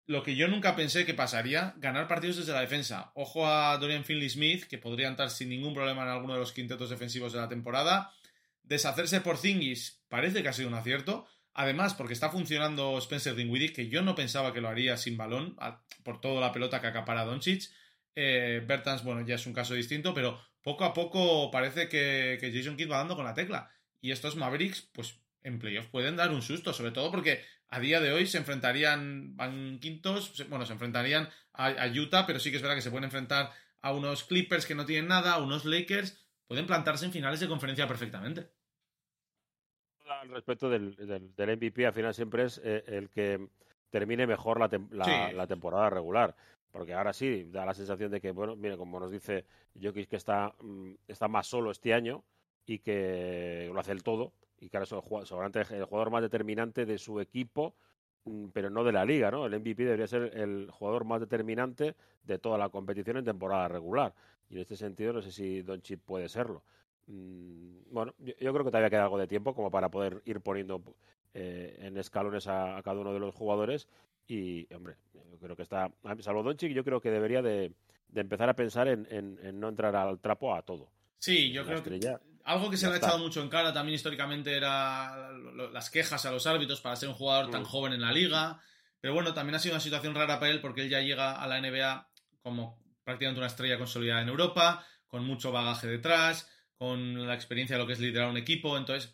B: lo que yo nunca pensé que pasaría, ganar partidos desde la defensa. Ojo a Dorian Finley Smith, que podría entrar sin ningún problema en alguno de los quintetos defensivos de la temporada. Deshacerse por Zingis parece que ha sido un acierto. Además, porque está funcionando Spencer Dinwiddie, que yo no pensaba que lo haría sin balón, por toda la pelota que acapara Doncic. Eh, Bertans, bueno, ya es un caso distinto, pero poco a poco parece que, Jason Kidd va dando con la tecla. Y estos Mavericks, pues en playoff pueden dar un susto, sobre todo porque a día de hoy se enfrentarían, van quintos, bueno, se enfrentarían a, Utah, pero sí que es verdad que se pueden enfrentar a unos Clippers que no tienen nada, a unos Lakers, pueden plantarse en finales de conferencia perfectamente.
D: Al respecto del, del, MVP, al final siempre es eh, el que termine mejor la, la temporada regular. Porque ahora sí, da la sensación de que, bueno, mire, como nos dice Jokic, que está, mm, está más solo este año y que lo hace el todo, y que ahora es el, jugador más determinante de su equipo, mm, pero no de la liga, ¿no? El MVP debería ser el jugador más determinante de toda la competición en temporada regular. Y en este sentido, no sé si Doncic puede serlo. Mm, bueno, yo, creo que todavía queda algo de tiempo como para poder ir poniendo eh, en escalones a, cada uno de los jugadores y, hombre, yo creo que está, salvo Doncic, yo creo que debería de, empezar a pensar en, no entrar al trapo a todo.
B: Sí, yo creo que algo que se le ha echado mucho en cara también históricamente era las quejas a los árbitros para ser un jugador tan mm. joven en la liga. Pero bueno, también ha sido una situación rara para él porque él ya llega a la NBA como prácticamente una estrella consolidada en Europa, con mucho bagaje detrás, con la experiencia de lo que es liderar un equipo. Entonces,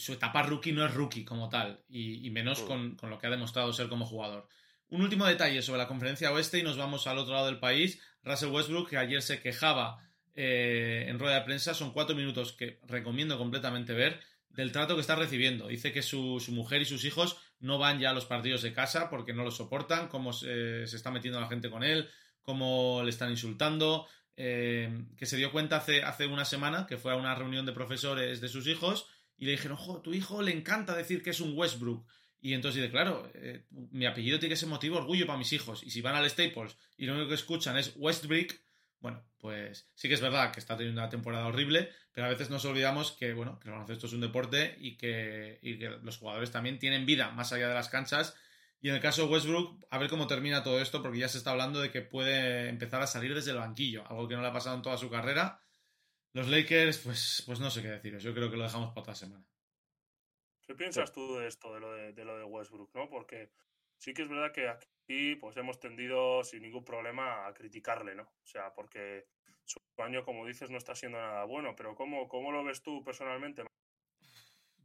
B: su etapa rookie no es rookie como tal, y, menos con, lo que ha demostrado ser como jugador. Un último detalle sobre la conferencia oeste y nos vamos al otro lado del país. Russell Westbrook, que ayer se quejaba eh, en rueda de prensa, son cuatro minutos que recomiendo completamente ver del trato que está recibiendo. Dice que su, mujer y sus hijos no van ya a los partidos de casa porque no lo soportan, cómo se, está metiendo la gente con él, cómo le están insultando, eh, que se dio cuenta hace, hace una semana que fue a una reunión de profesores de sus hijos y le dijeron, ojo, tu hijo le encanta decir que es un Westbrook. Y entonces dice, claro, eh, mi apellido tiene que ser motivo orgullo para mis hijos. Y si van al Staples y lo único que escuchan es Westbrook, bueno, pues sí que es verdad que está teniendo una temporada horrible, pero a veces nos olvidamos que, bueno, que el baloncesto es un deporte y que, y que los jugadores también tienen vida más allá de las canchas. Y en el caso de Westbrook, a ver cómo termina todo esto, porque ya se está hablando de que puede empezar a salir desde el banquillo, algo que no le ha pasado en toda su carrera los Lakers, pues, pues no sé qué deciros. Yo creo que lo dejamos para otra semana.
C: ¿Qué piensas tú de esto, de lo de, lo de Westbrook, no? Porque sí que es verdad que aquí pues hemos tendido sin ningún problema a criticarle, ¿no? O sea, porque su año, como dices, no está siendo nada bueno, pero ¿cómo, cómo lo ves tú personalmente?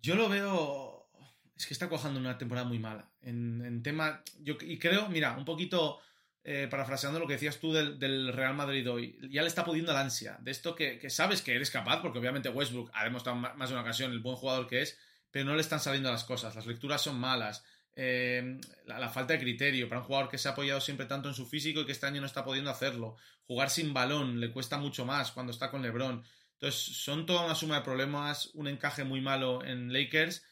B: Yo lo veo... Es que está cojando una temporada muy mala. En, en tema... Yo, y creo, mira, un poquito eh, parafraseando lo que decías tú del, Real Madrid hoy, ya le está pudiendo la ansia de esto que, sabes que eres capaz, porque obviamente Westbrook ha demostrado más de una ocasión el buen jugador que es, pero no le están saliendo las cosas, las lecturas son malas, eh, la, falta de criterio para un jugador que se ha apoyado siempre tanto en su físico y que este año no está pudiendo hacerlo, jugar sin balón le cuesta mucho más cuando está con LeBron. Entonces, son toda una suma de problemas, un encaje muy malo en Lakers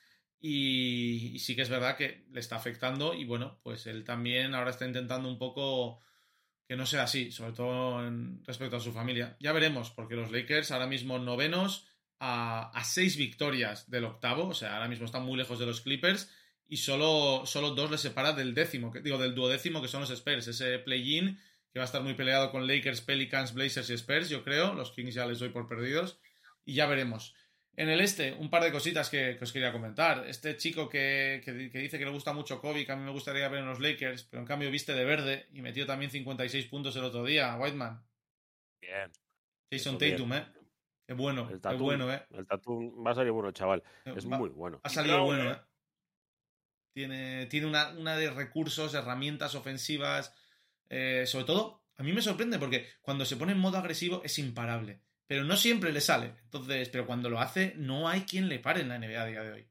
B: y, sí que es verdad que le está afectando y bueno, pues él también ahora está intentando un poco que no sea así, sobre todo en, respecto a su familia. Ya veremos, porque los Lakers ahora mismo novenos a, a, seis victorias del octavo, o sea, ahora mismo están muy lejos de los Clippers y solo, solo dos les separa del décimo, que, digo, del duodécimo que son los Spurs, ese play-in que va a estar muy peleado con Lakers, Pelicans, Blazers y Spurs, yo creo, los Kings ya les doy por perdidos y ya veremos. En el este, un par de cositas que, os quería comentar. Este chico que, dice que le gusta mucho Kobe, que a mí me gustaría ver en los Lakers, pero en cambio viste de verde y metió también 56 puntos el otro día, Whiteman.
D: Bien.
B: Jason Tatum, ¿eh? Qué bueno, el qué bueno, ¿eh?
D: El Tatum va a salir bueno, chaval. Eh, es muy bueno.
B: Ha salido bueno, ¿eh? Tiene, tiene una, una, de recursos, herramientas ofensivas. Eh, sobre todo, a mí me sorprende porque cuando se pone en modo agresivo es imparable pero no siempre le sale. Entonces, pero cuando lo hace, no hay quien le pare en la NBA a día de hoy.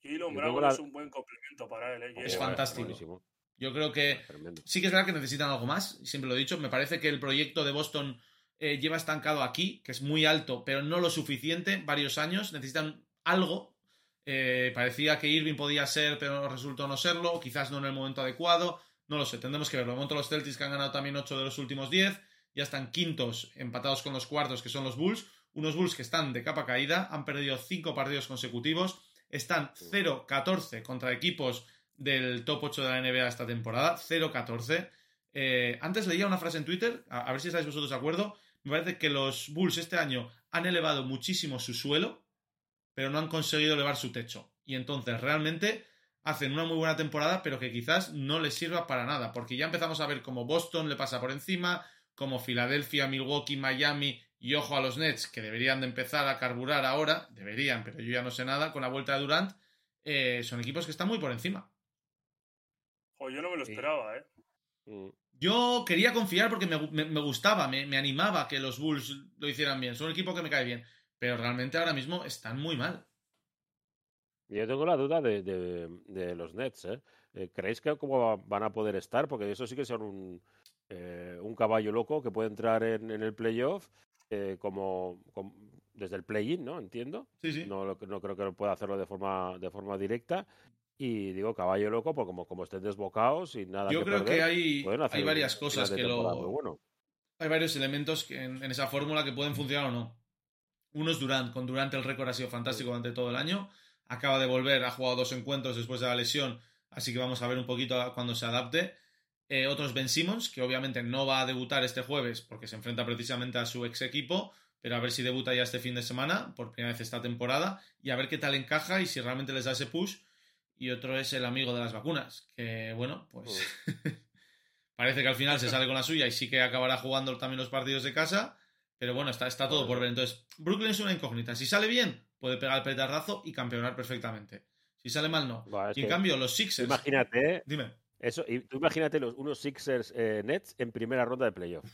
D: Yo
C: Brown
D: la-
C: es un buen complemento para él. ¿eh?
B: Es fantástico.
D: buenísimo,
B: Yo creo que sí que es verdad que necesitan algo más, siempre lo he dicho. Me parece que el proyecto de Boston eh, lleva estancado aquí, que es muy alto, pero no lo suficiente, varios años. Necesitan algo. Eh, parecía que Irving podía ser, pero resultó no serlo. Quizás no en el momento adecuado. No lo sé, tendremos que verlo. De momento los Celtics que han ganado también 8 de los últimos 10. Ya están quintos, empatados con los cuartos, que son los Bulls. Unos Bulls que están de capa caída. Han perdido 5 partidos consecutivos. Están 0-14 contra equipos del top 8 de la NBA esta temporada. 0-14. Eh, antes leía una frase en Twitter, a, a ver si estáis vosotros de acuerdo. Me parece que los Bulls este año han elevado muchísimo su suelo, pero no han conseguido elevar su techo. Y entonces realmente hacen una muy buena temporada, pero que quizás no les sirva para nada, porque ya empezamos a ver cómo Boston le pasa por encima, como Filadelfia, Milwaukee, Miami y ojo a los Nets, que deberían de empezar a carburar ahora, deberían, pero yo ya no sé nada, con la vuelta de Durant, eh, son equipos que están muy por encima.
C: Yo no me lo esperaba, ¿eh?
D: Mm.
B: Yo quería confiar porque me, me- me gustaba, me, me animaba que los Bulls lo hicieran bien. Son un equipo que me cae bien. Pero realmente ahora mismo están muy mal.
D: Yo tengo la duda de, de- de los Nets. ¿eh? Eh, ¿Creéis que cómo van a poder estar? Porque eso sí que son un, eh, un caballo loco que puede entrar en, en el playoff eh, como, como- desde el play-in, ¿no? Entiendo.
B: Sí, sí.
D: No, creo que pueda hacerlo de forma, de forma directa. Y digo caballo loco, porque como, como estén desbocados y nada
B: Yo
D: que
B: creo que hay, hay varias cosas que lo.
D: bueno.
B: Hay varios elementos que en, en esa fórmula que pueden funcionar o no. Uno es Durant. Con Durant el récord ha sido fantástico durante todo el año. Acaba de volver, ha jugado dos encuentros después de la lesión. Así que vamos a ver un poquito cuando se adapte. Eh, otro es Ben Simmons, que obviamente no va a debutar este jueves porque se enfrenta precisamente a su ex equipo, pero a ver si debuta ya este fin de semana, por primera vez esta temporada, y a ver qué tal encaja y si realmente les da ese push. Y otro es el amigo de las vacunas, que bueno, pues [LAUGHS] parece que al final se sale con la suya y sí que acabará jugando también los partidos de casa, pero bueno, está, está todo por ver. Entonces, Brooklyn es una incógnita. Si sale bien, puede pegar el petardazo y campeonar perfectamente. Si sale mal, no. Y en
D: que
B: cambio, los Sixers...
D: Imagínate,
B: Dime.
D: Eso, y tú imagínate los, unos Sixers eh, Nets en primera ronda de playoff.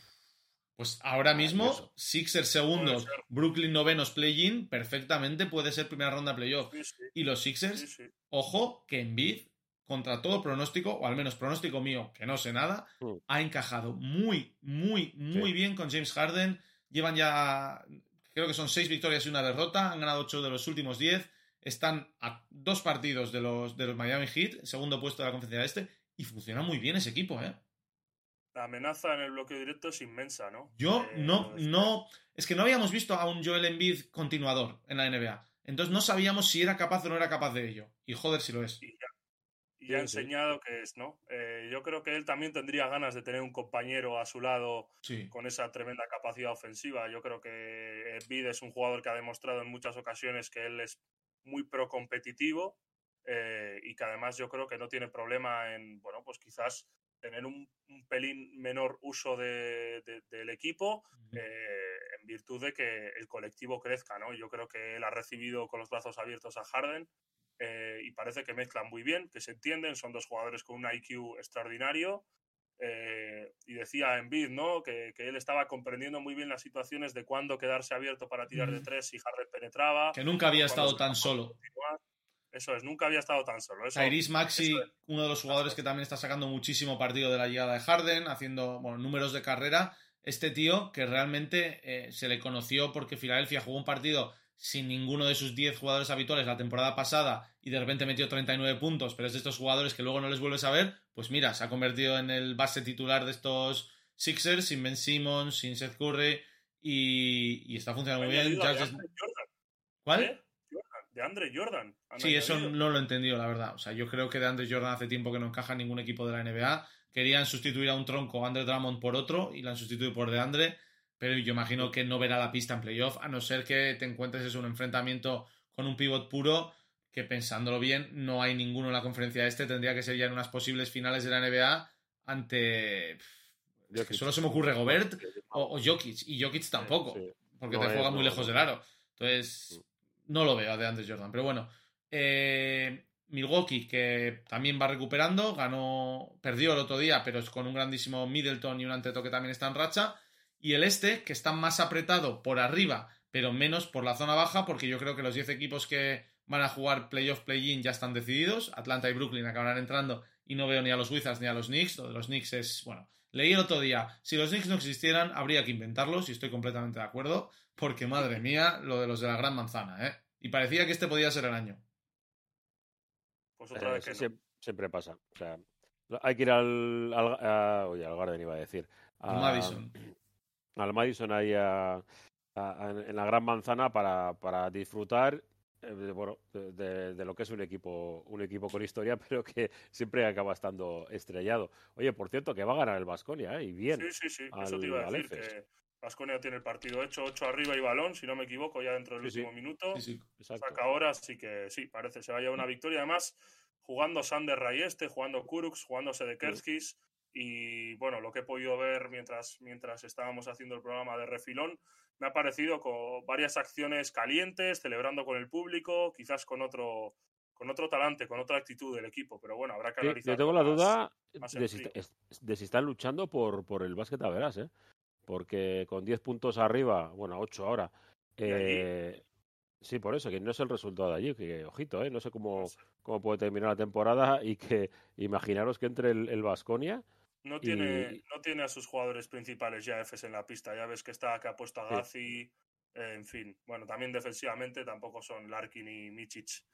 B: Pues ahora mismo. Sixers segundos. Brooklyn novenos play-in, perfectamente puede ser primera ronda de playoff.
C: Sí, sí,
B: Y los Sixers,
C: sí, sí.
B: ojo, que Embiid, contra todo pronóstico, o al menos pronóstico mío, que no sé nada,
D: Mm.
B: ha encajado muy, muy, muy
D: Sí.
B: bien con James Harden. Llevan ya, creo que son seis victorias y una derrota, han ganado ocho de los últimos diez, están a dos partidos de los, de los Miami Heat, segundo puesto de la conferencia este, y funciona muy bien ese equipo, ¿eh?
C: La amenaza en el bloque directo es inmensa, ¿no?
B: Yo
C: Eh,
B: no,
C: es-
B: no. Es que no habíamos visto a un Joel Embiid continuador en la NBA. Entonces no sabíamos si era capaz o no era capaz de ello. Y joder, si lo es.
C: Y ya, y ha
D: Sí,
C: enseñado que es, ¿no? Eh, yo creo que él también tendría ganas de tener un compañero a su lado
B: Sí.
C: con esa tremenda capacidad ofensiva. Yo creo que Embiid es un jugador que ha demostrado en muchas ocasiones que él es muy pro competitivo eh, y que además yo creo que no tiene problema en, bueno, pues quizás tener un, un pelín menor uso de- de- del equipo eh, en virtud de que el colectivo crezca, ¿no? Yo creo que él ha recibido con los brazos abiertos a Harden eh, y parece que mezclan muy bien, que se entienden, son dos jugadores con un IQ extraordinario. eh, y decía Embiid, ¿no? Que, que él estaba comprendiendo muy bien las situaciones de cuándo quedarse abierto para tirar de tres si Harden penetraba.
B: Que nunca había estado tan solo.
C: Eso es, nunca había estado tan solo. Eso,
B: Tyrese Maxi,
C: eso es.
B: uno de los jugadores que también está sacando muchísimo partido de la llegada de Harden, haciendo bueno, números de carrera. Este tío que realmente eh, se le conoció porque Filadelfia jugó un partido sin ninguno de sus 10 jugadores habituales la temporada pasada y de repente metió 39 puntos, pero es de estos jugadores que luego no les vuelves a ver, pues mira, se ha convertido en el base titular de estos Sixers, sin Ben Simmons, sin Seth Curry y, y está funcionando muy bien. ¿Cuál?
C: ¿eh? Andre Jordan.
B: Sí, eso no lo he entendido, la verdad. O sea, yo creo que de Andre Jordan hace tiempo que no encaja en ningún equipo de la NBA. Querían sustituir a un tronco Andre Drummond por otro y la han sustituido por de Andre, pero yo imagino que no verá la pista en playoff, a no ser que te encuentres en un enfrentamiento con un pivot puro, que pensándolo bien, no hay ninguno en la conferencia este, tendría que ser ya en unas posibles finales de la NBA ante... Es que
D: Jokic.
B: solo se me ocurre Gobert o, o Jokic, y Jokic tampoco
D: Sí.
B: porque
D: No
B: te
D: es,
B: juega muy lejos del aro. Entonces, no lo veo a de Andres Jordan. Pero bueno, eh, Milwaukee, que también va recuperando, ganó, perdió el otro día, pero es con un grandísimo Middleton y un Anteto que también está en racha. Y el este, que está más apretado por arriba, pero menos por la zona baja, porque yo creo que los 10 equipos que van a jugar playoff play-in, ya están decididos. Atlanta y Brooklyn acabarán entrando y no veo ni a los Wizards ni a los Knicks. Lo de los Knicks es, bueno, leí el otro día, si los Knicks no existieran, habría que inventarlos y estoy completamente de acuerdo, porque madre mía, lo de los de la Gran Manzana, ¿eh? Y parecía que este podía ser el año.
C: Pues otra vez
D: Eh,
C: que
D: sie-
C: no.
D: siempre, pasa. O sea, hay que ir al, al, a- oye, al Garden iba a decir.
B: Al
D: a-
B: Madison.
D: Al Madison ahí a- a- a- en la Gran Manzana para, para disfrutar eh, de, bueno, de, lo que es un equipo, un equipo con historia, [LAUGHS] pero que siempre acaba estando estrellado. Oye, por cierto, que va a ganar el Vasconia, ¿eh? Y bien.
C: Sí, sí, sí.
D: al-
C: Eso te iba a decir, que Vasconia tiene el partido hecho, 8 arriba y balón, si no me equivoco, ya dentro del
D: Sí, sí.
C: último minuto.
B: Sí, sí.
D: Exacto.
C: Saca ahora, así que sí, parece se va a llevar una victoria. Además, jugando Sander Rayeste, jugando Kuruks, jugando Sedekerskis. Y bueno, lo que he podido ver mientras, mientras estábamos haciendo el programa de refilón, me ha parecido con varias acciones calientes, celebrando con el público, quizás con otro, con otro talante, con otra actitud del equipo. Pero bueno, habrá que
D: Sí,
C: analizar.
D: yo tengo la duda
C: más
D: de si, de están luchando por, por el básquet a verás, ¿eh? Porque con 10 puntos arriba, bueno, 8 ahora. Eh, sí, por eso, que no es el resultado de allí, que ojito, ¿eh? No sé cómo,
C: sé.
D: cómo puede terminar la temporada y que imaginaros que entre el, Vasconia.
C: No tiene,
D: Y-
C: no tiene a sus jugadores principales ya Efes en la pista. Ya ves que está, que ha puesto a
D: Sí.
C: Gazi, eh, en fin. Bueno, también defensivamente tampoco son Larkin y Michic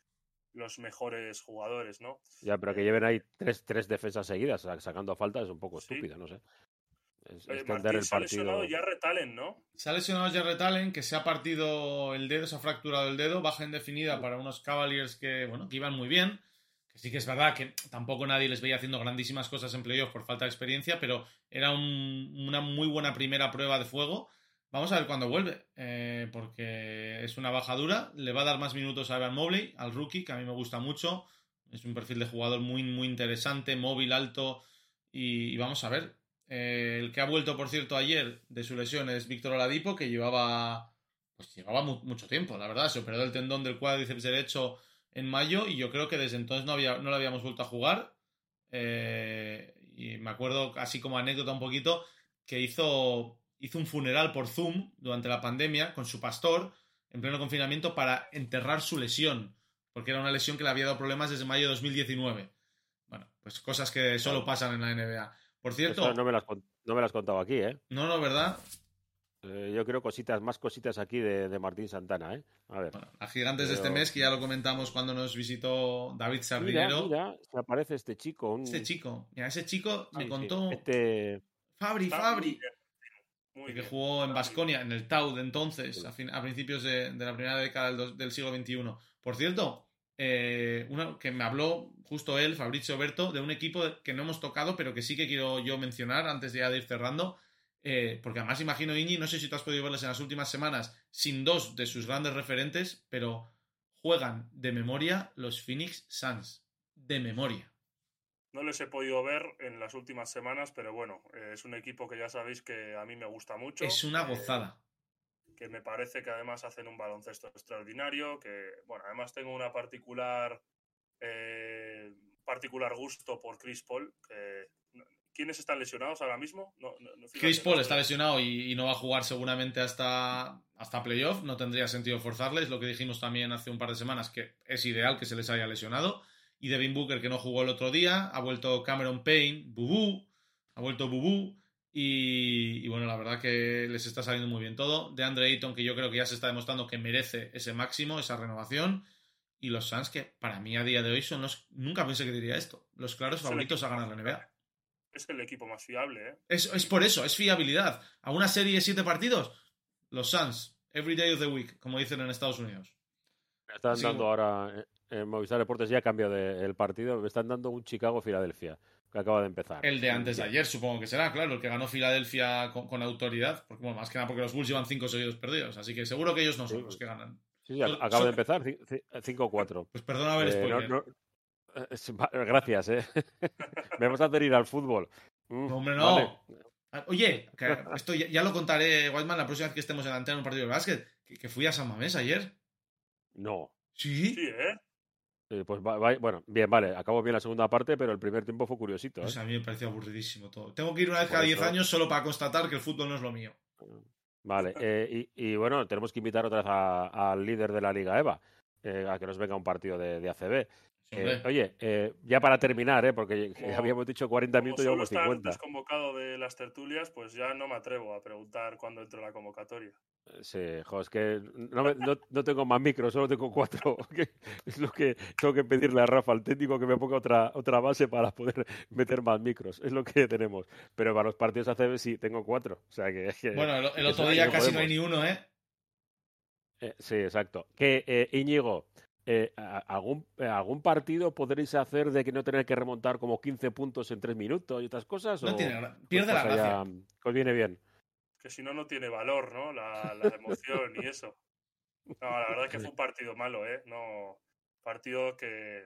C: los mejores jugadores, ¿no?
D: Ya, pero que
C: Eh,
D: lleven ahí tres, tres defensas seguidas sa- sacando faltas es un poco
C: Sí.
D: estúpido, no sé. Es,
C: Eh,
D: extender
C: Martín
D: el
C: se ha lesionado
D: partido.
C: ya Retalen, ¿no?
B: Se ha lesionado Jarrett Allen, que se ha partido el dedo, se ha fracturado el dedo, baja indefinida para unos Cavaliers que, bueno, que iban muy bien. Que sí que es verdad que tampoco nadie les veía haciendo grandísimas cosas en playoff por falta de experiencia, pero era un- una muy buena primera prueba de fuego. Vamos a ver cuándo vuelve, eh, porque es una baja dura. Le va a dar más minutos a Evan Mobley, al rookie, que a mí me gusta mucho. Es un perfil de jugador muy, muy interesante, móvil, alto. Y, y vamos a ver. Eh, el que ha vuelto, por cierto, ayer de su lesión es Víctor Oladipo, que llevaba, pues llevaba mu- mucho tiempo, la verdad. Se operó el tendón del cuádriceps derecho en mayo y yo creo que desde entonces no, había, no lo habíamos vuelto a jugar. Eh, y me acuerdo, así como anécdota un poquito, que hizo, hizo un funeral por Zoom durante la pandemia con su pastor en pleno confinamiento para enterrar su lesión, porque era una lesión que le había dado problemas desde mayo de 2019. Bueno, pues cosas que solo pasan en la NBA. Por cierto,
D: Eso no me las no me las contaba aquí, ¿eh?
B: no, no, ¿verdad?
D: Eh, Yo creo cositas, más cositas aquí de, de Martín Santana, ¿eh? A ver.
B: Bueno, a gigantes de este mes, que ya lo comentamos cuando nos visitó David Sardinero.
D: mira, se aparece este chico. un-
B: Este chico, mira, ese chico me
D: sí,
B: contó
D: Este,
B: Fabri, Fabri,
C: muy
B: que
C: bien.
B: jugó en Basconia, en el Tau de entonces,
D: Sí.
B: a, fin- a principios de, de la primera década del, dos- del siglo XXI. Por cierto, eh, uno que me habló justo él, Fabrizio Berto, de un equipo que no hemos tocado, pero que sí que quiero yo mencionar antes ya de ir cerrando. eh, porque además imagino, Iñi, no sé si tú has podido verles en las últimas semanas, sin dos de sus grandes referentes, pero juegan de memoria los Phoenix Suns. De memoria.
C: No les he podido ver en las últimas semanas, pero bueno, eh, es un equipo que ya sabéis que a mí me gusta mucho.
B: Es una gozada.
C: Que me parece que además hacen un baloncesto extraordinario, que bueno, además tengo una particular eh, particular gusto por Chris Paul. Que, ¿Quiénes están lesionados ahora mismo? No, no- no, fíjate,
B: Chris Paul está lesionado y, y no va a jugar seguramente hasta, hasta playoff. No tendría sentido forzarles. Lo que dijimos también hace un par de semanas, que es ideal que se les haya lesionado. Y Devin Booker, que no jugó el otro día. Ha vuelto Cameron Payne, Bubú. Ha vuelto Bubú. Y, y bueno, la verdad que les está saliendo muy bien todo. De Andre Ayton, que yo creo que ya se está demostrando que merece ese máximo, esa renovación. Y los Suns, que para mí a día de hoy son los. Nunca pensé que diría esto. Los claros
C: Es
B: favoritos a ganar la NBA.
C: Es el equipo más fiable, ¿eh?
B: Es, es por eso, es fiabilidad. A una serie de siete partidos, los Suns, every day of the week, como dicen en Estados Unidos.
D: me están dando
B: bueno.
D: ahora eh, en Movistar Deportes ya cambio de, el partido. Me están dando un Chicago-Filadelfia que acaba de empezar.
B: El de antes de ayer, supongo que será, claro, el que ganó Filadelfia con, con autoridad. Porque, bueno, más que nada porque los Bulls llevan cinco seguidos perdidos. Así que seguro que ellos no son
D: Sí.
B: los que ganan.
D: Sí, sí, acaba
B: son-
D: de empezar, ci- ci- 5-4.
B: Pues perdona haber
D: Eh,
B: spoiler.
D: no- no- eh, gracias, ¿eh? [LAUGHS] me vas a hacer ir al fútbol. Mm,
B: No, hombre, no.
D: vale.
B: Ah, Oye, que esto ya, ya lo contaré, Whiteman, la próxima vez que estemos en la antena en un partido de básquet. Que, que fui a San Mamés ayer.
D: No.
B: ¿Sí?
C: Sí, ¿eh?
D: Eh, pues va- va- bueno, bien, vale, acabó bien la segunda parte, pero el primer tiempo fue curiosito. ¿eh?
B: Pues a mí me pareció aburridísimo todo. Tengo que ir una vez cada 10
D: eso-
B: años solo para constatar que el fútbol no es lo mío.
D: Vale, eh, y, y bueno, tenemos que invitar otra vez al líder de la Liga EVA, eh, a que nos venga un partido de, de ACB. Eh, oye, eh, ya para terminar, ¿eh? porque [LAUGHS]
C: Como-
D: habíamos dicho 40
C: Como
D: minutos llevamos
C: estar
D: 50.
C: desconvocado de las tertulias, pues ya no me atrevo a preguntar cuándo entro en la convocatoria.
D: Sí, jo, es que no, me- no- no tengo más micros, solo tengo cuatro. [LAUGHS] es lo que tengo que pedirle a Rafa, al técnico, que me ponga otra, otra base para poder meter más micros. Es lo que tenemos. Pero para los partidos ACB sí, tengo cuatro. O sea que.
B: Bueno, el, otro día casi no hay ni uno, ¿eh?
D: Eh, sí, exacto. Que eh, Íñigo, eh, ¿algún, eh, ¿algún partido podréis hacer de que no tener que remontar como 15 puntos en 3 minutos y otras cosas?
B: No
D: o
B: tiene
D: os
B: pierde la gracia.
D: ya- os viene bien?
C: Que si no, no tiene valor, ¿no? La, la emoción y eso. No, la verdad es que fue un partido malo, ¿eh? No, partido que,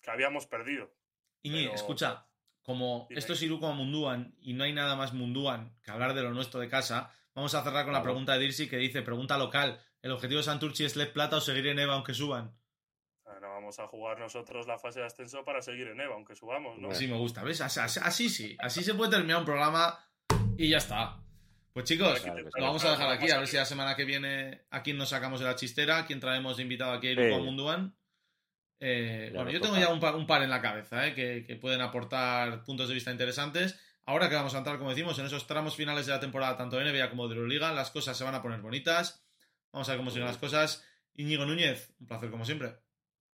C: que habíamos perdido.
B: Iñi,
C: Pero-
B: escucha, como
C: Dime.
B: esto es Iruko a Munduan y no hay nada más Munduan que hablar de lo nuestro de casa, vamos a cerrar con la pregunta de Dirsi que dice, pregunta local, ¿el objetivo de Santurchi es LED Plata o seguir en EVA aunque suban?
C: Ah, No vamos a jugar nosotros la fase de ascenso para seguir en EVA, aunque subamos, ¿no?
D: Bueno.
B: Así me gusta, ¿ves? Así sí, así se puede terminar un programa y ya está. Pues chicos,
D: Claro sí.
B: lo vamos a dejar aquí, a ver si la semana que viene a quién nos sacamos de la chistera, a quién traemos de invitado aquí a Iruko
D: Sí.
B: Munduan. Eh, bueno, yo tengo ya un par, un par en la cabeza, ¿eh? que, que pueden aportar puntos de vista interesantes. Ahora que vamos a entrar, como decimos, en esos tramos finales de la temporada, tanto de NBA como de Euroliga, las cosas se van a poner bonitas. Vamos a ver cómo siguen las cosas. Íñigo Núñez, un placer como siempre.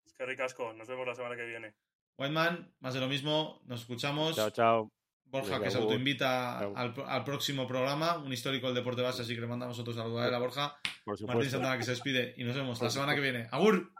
C: Es que ricasco, nos vemos la semana que viene.
B: Whiteman, más de lo mismo, nos escuchamos.
D: Chao, chao.
B: Borja, que se autoinvita al, al próximo programa, un histórico del deporte base, así que le mandamos otro saludo a él, a Borja. Martín. Santana que se despide y nos vemos la semana que viene. ¡Agur!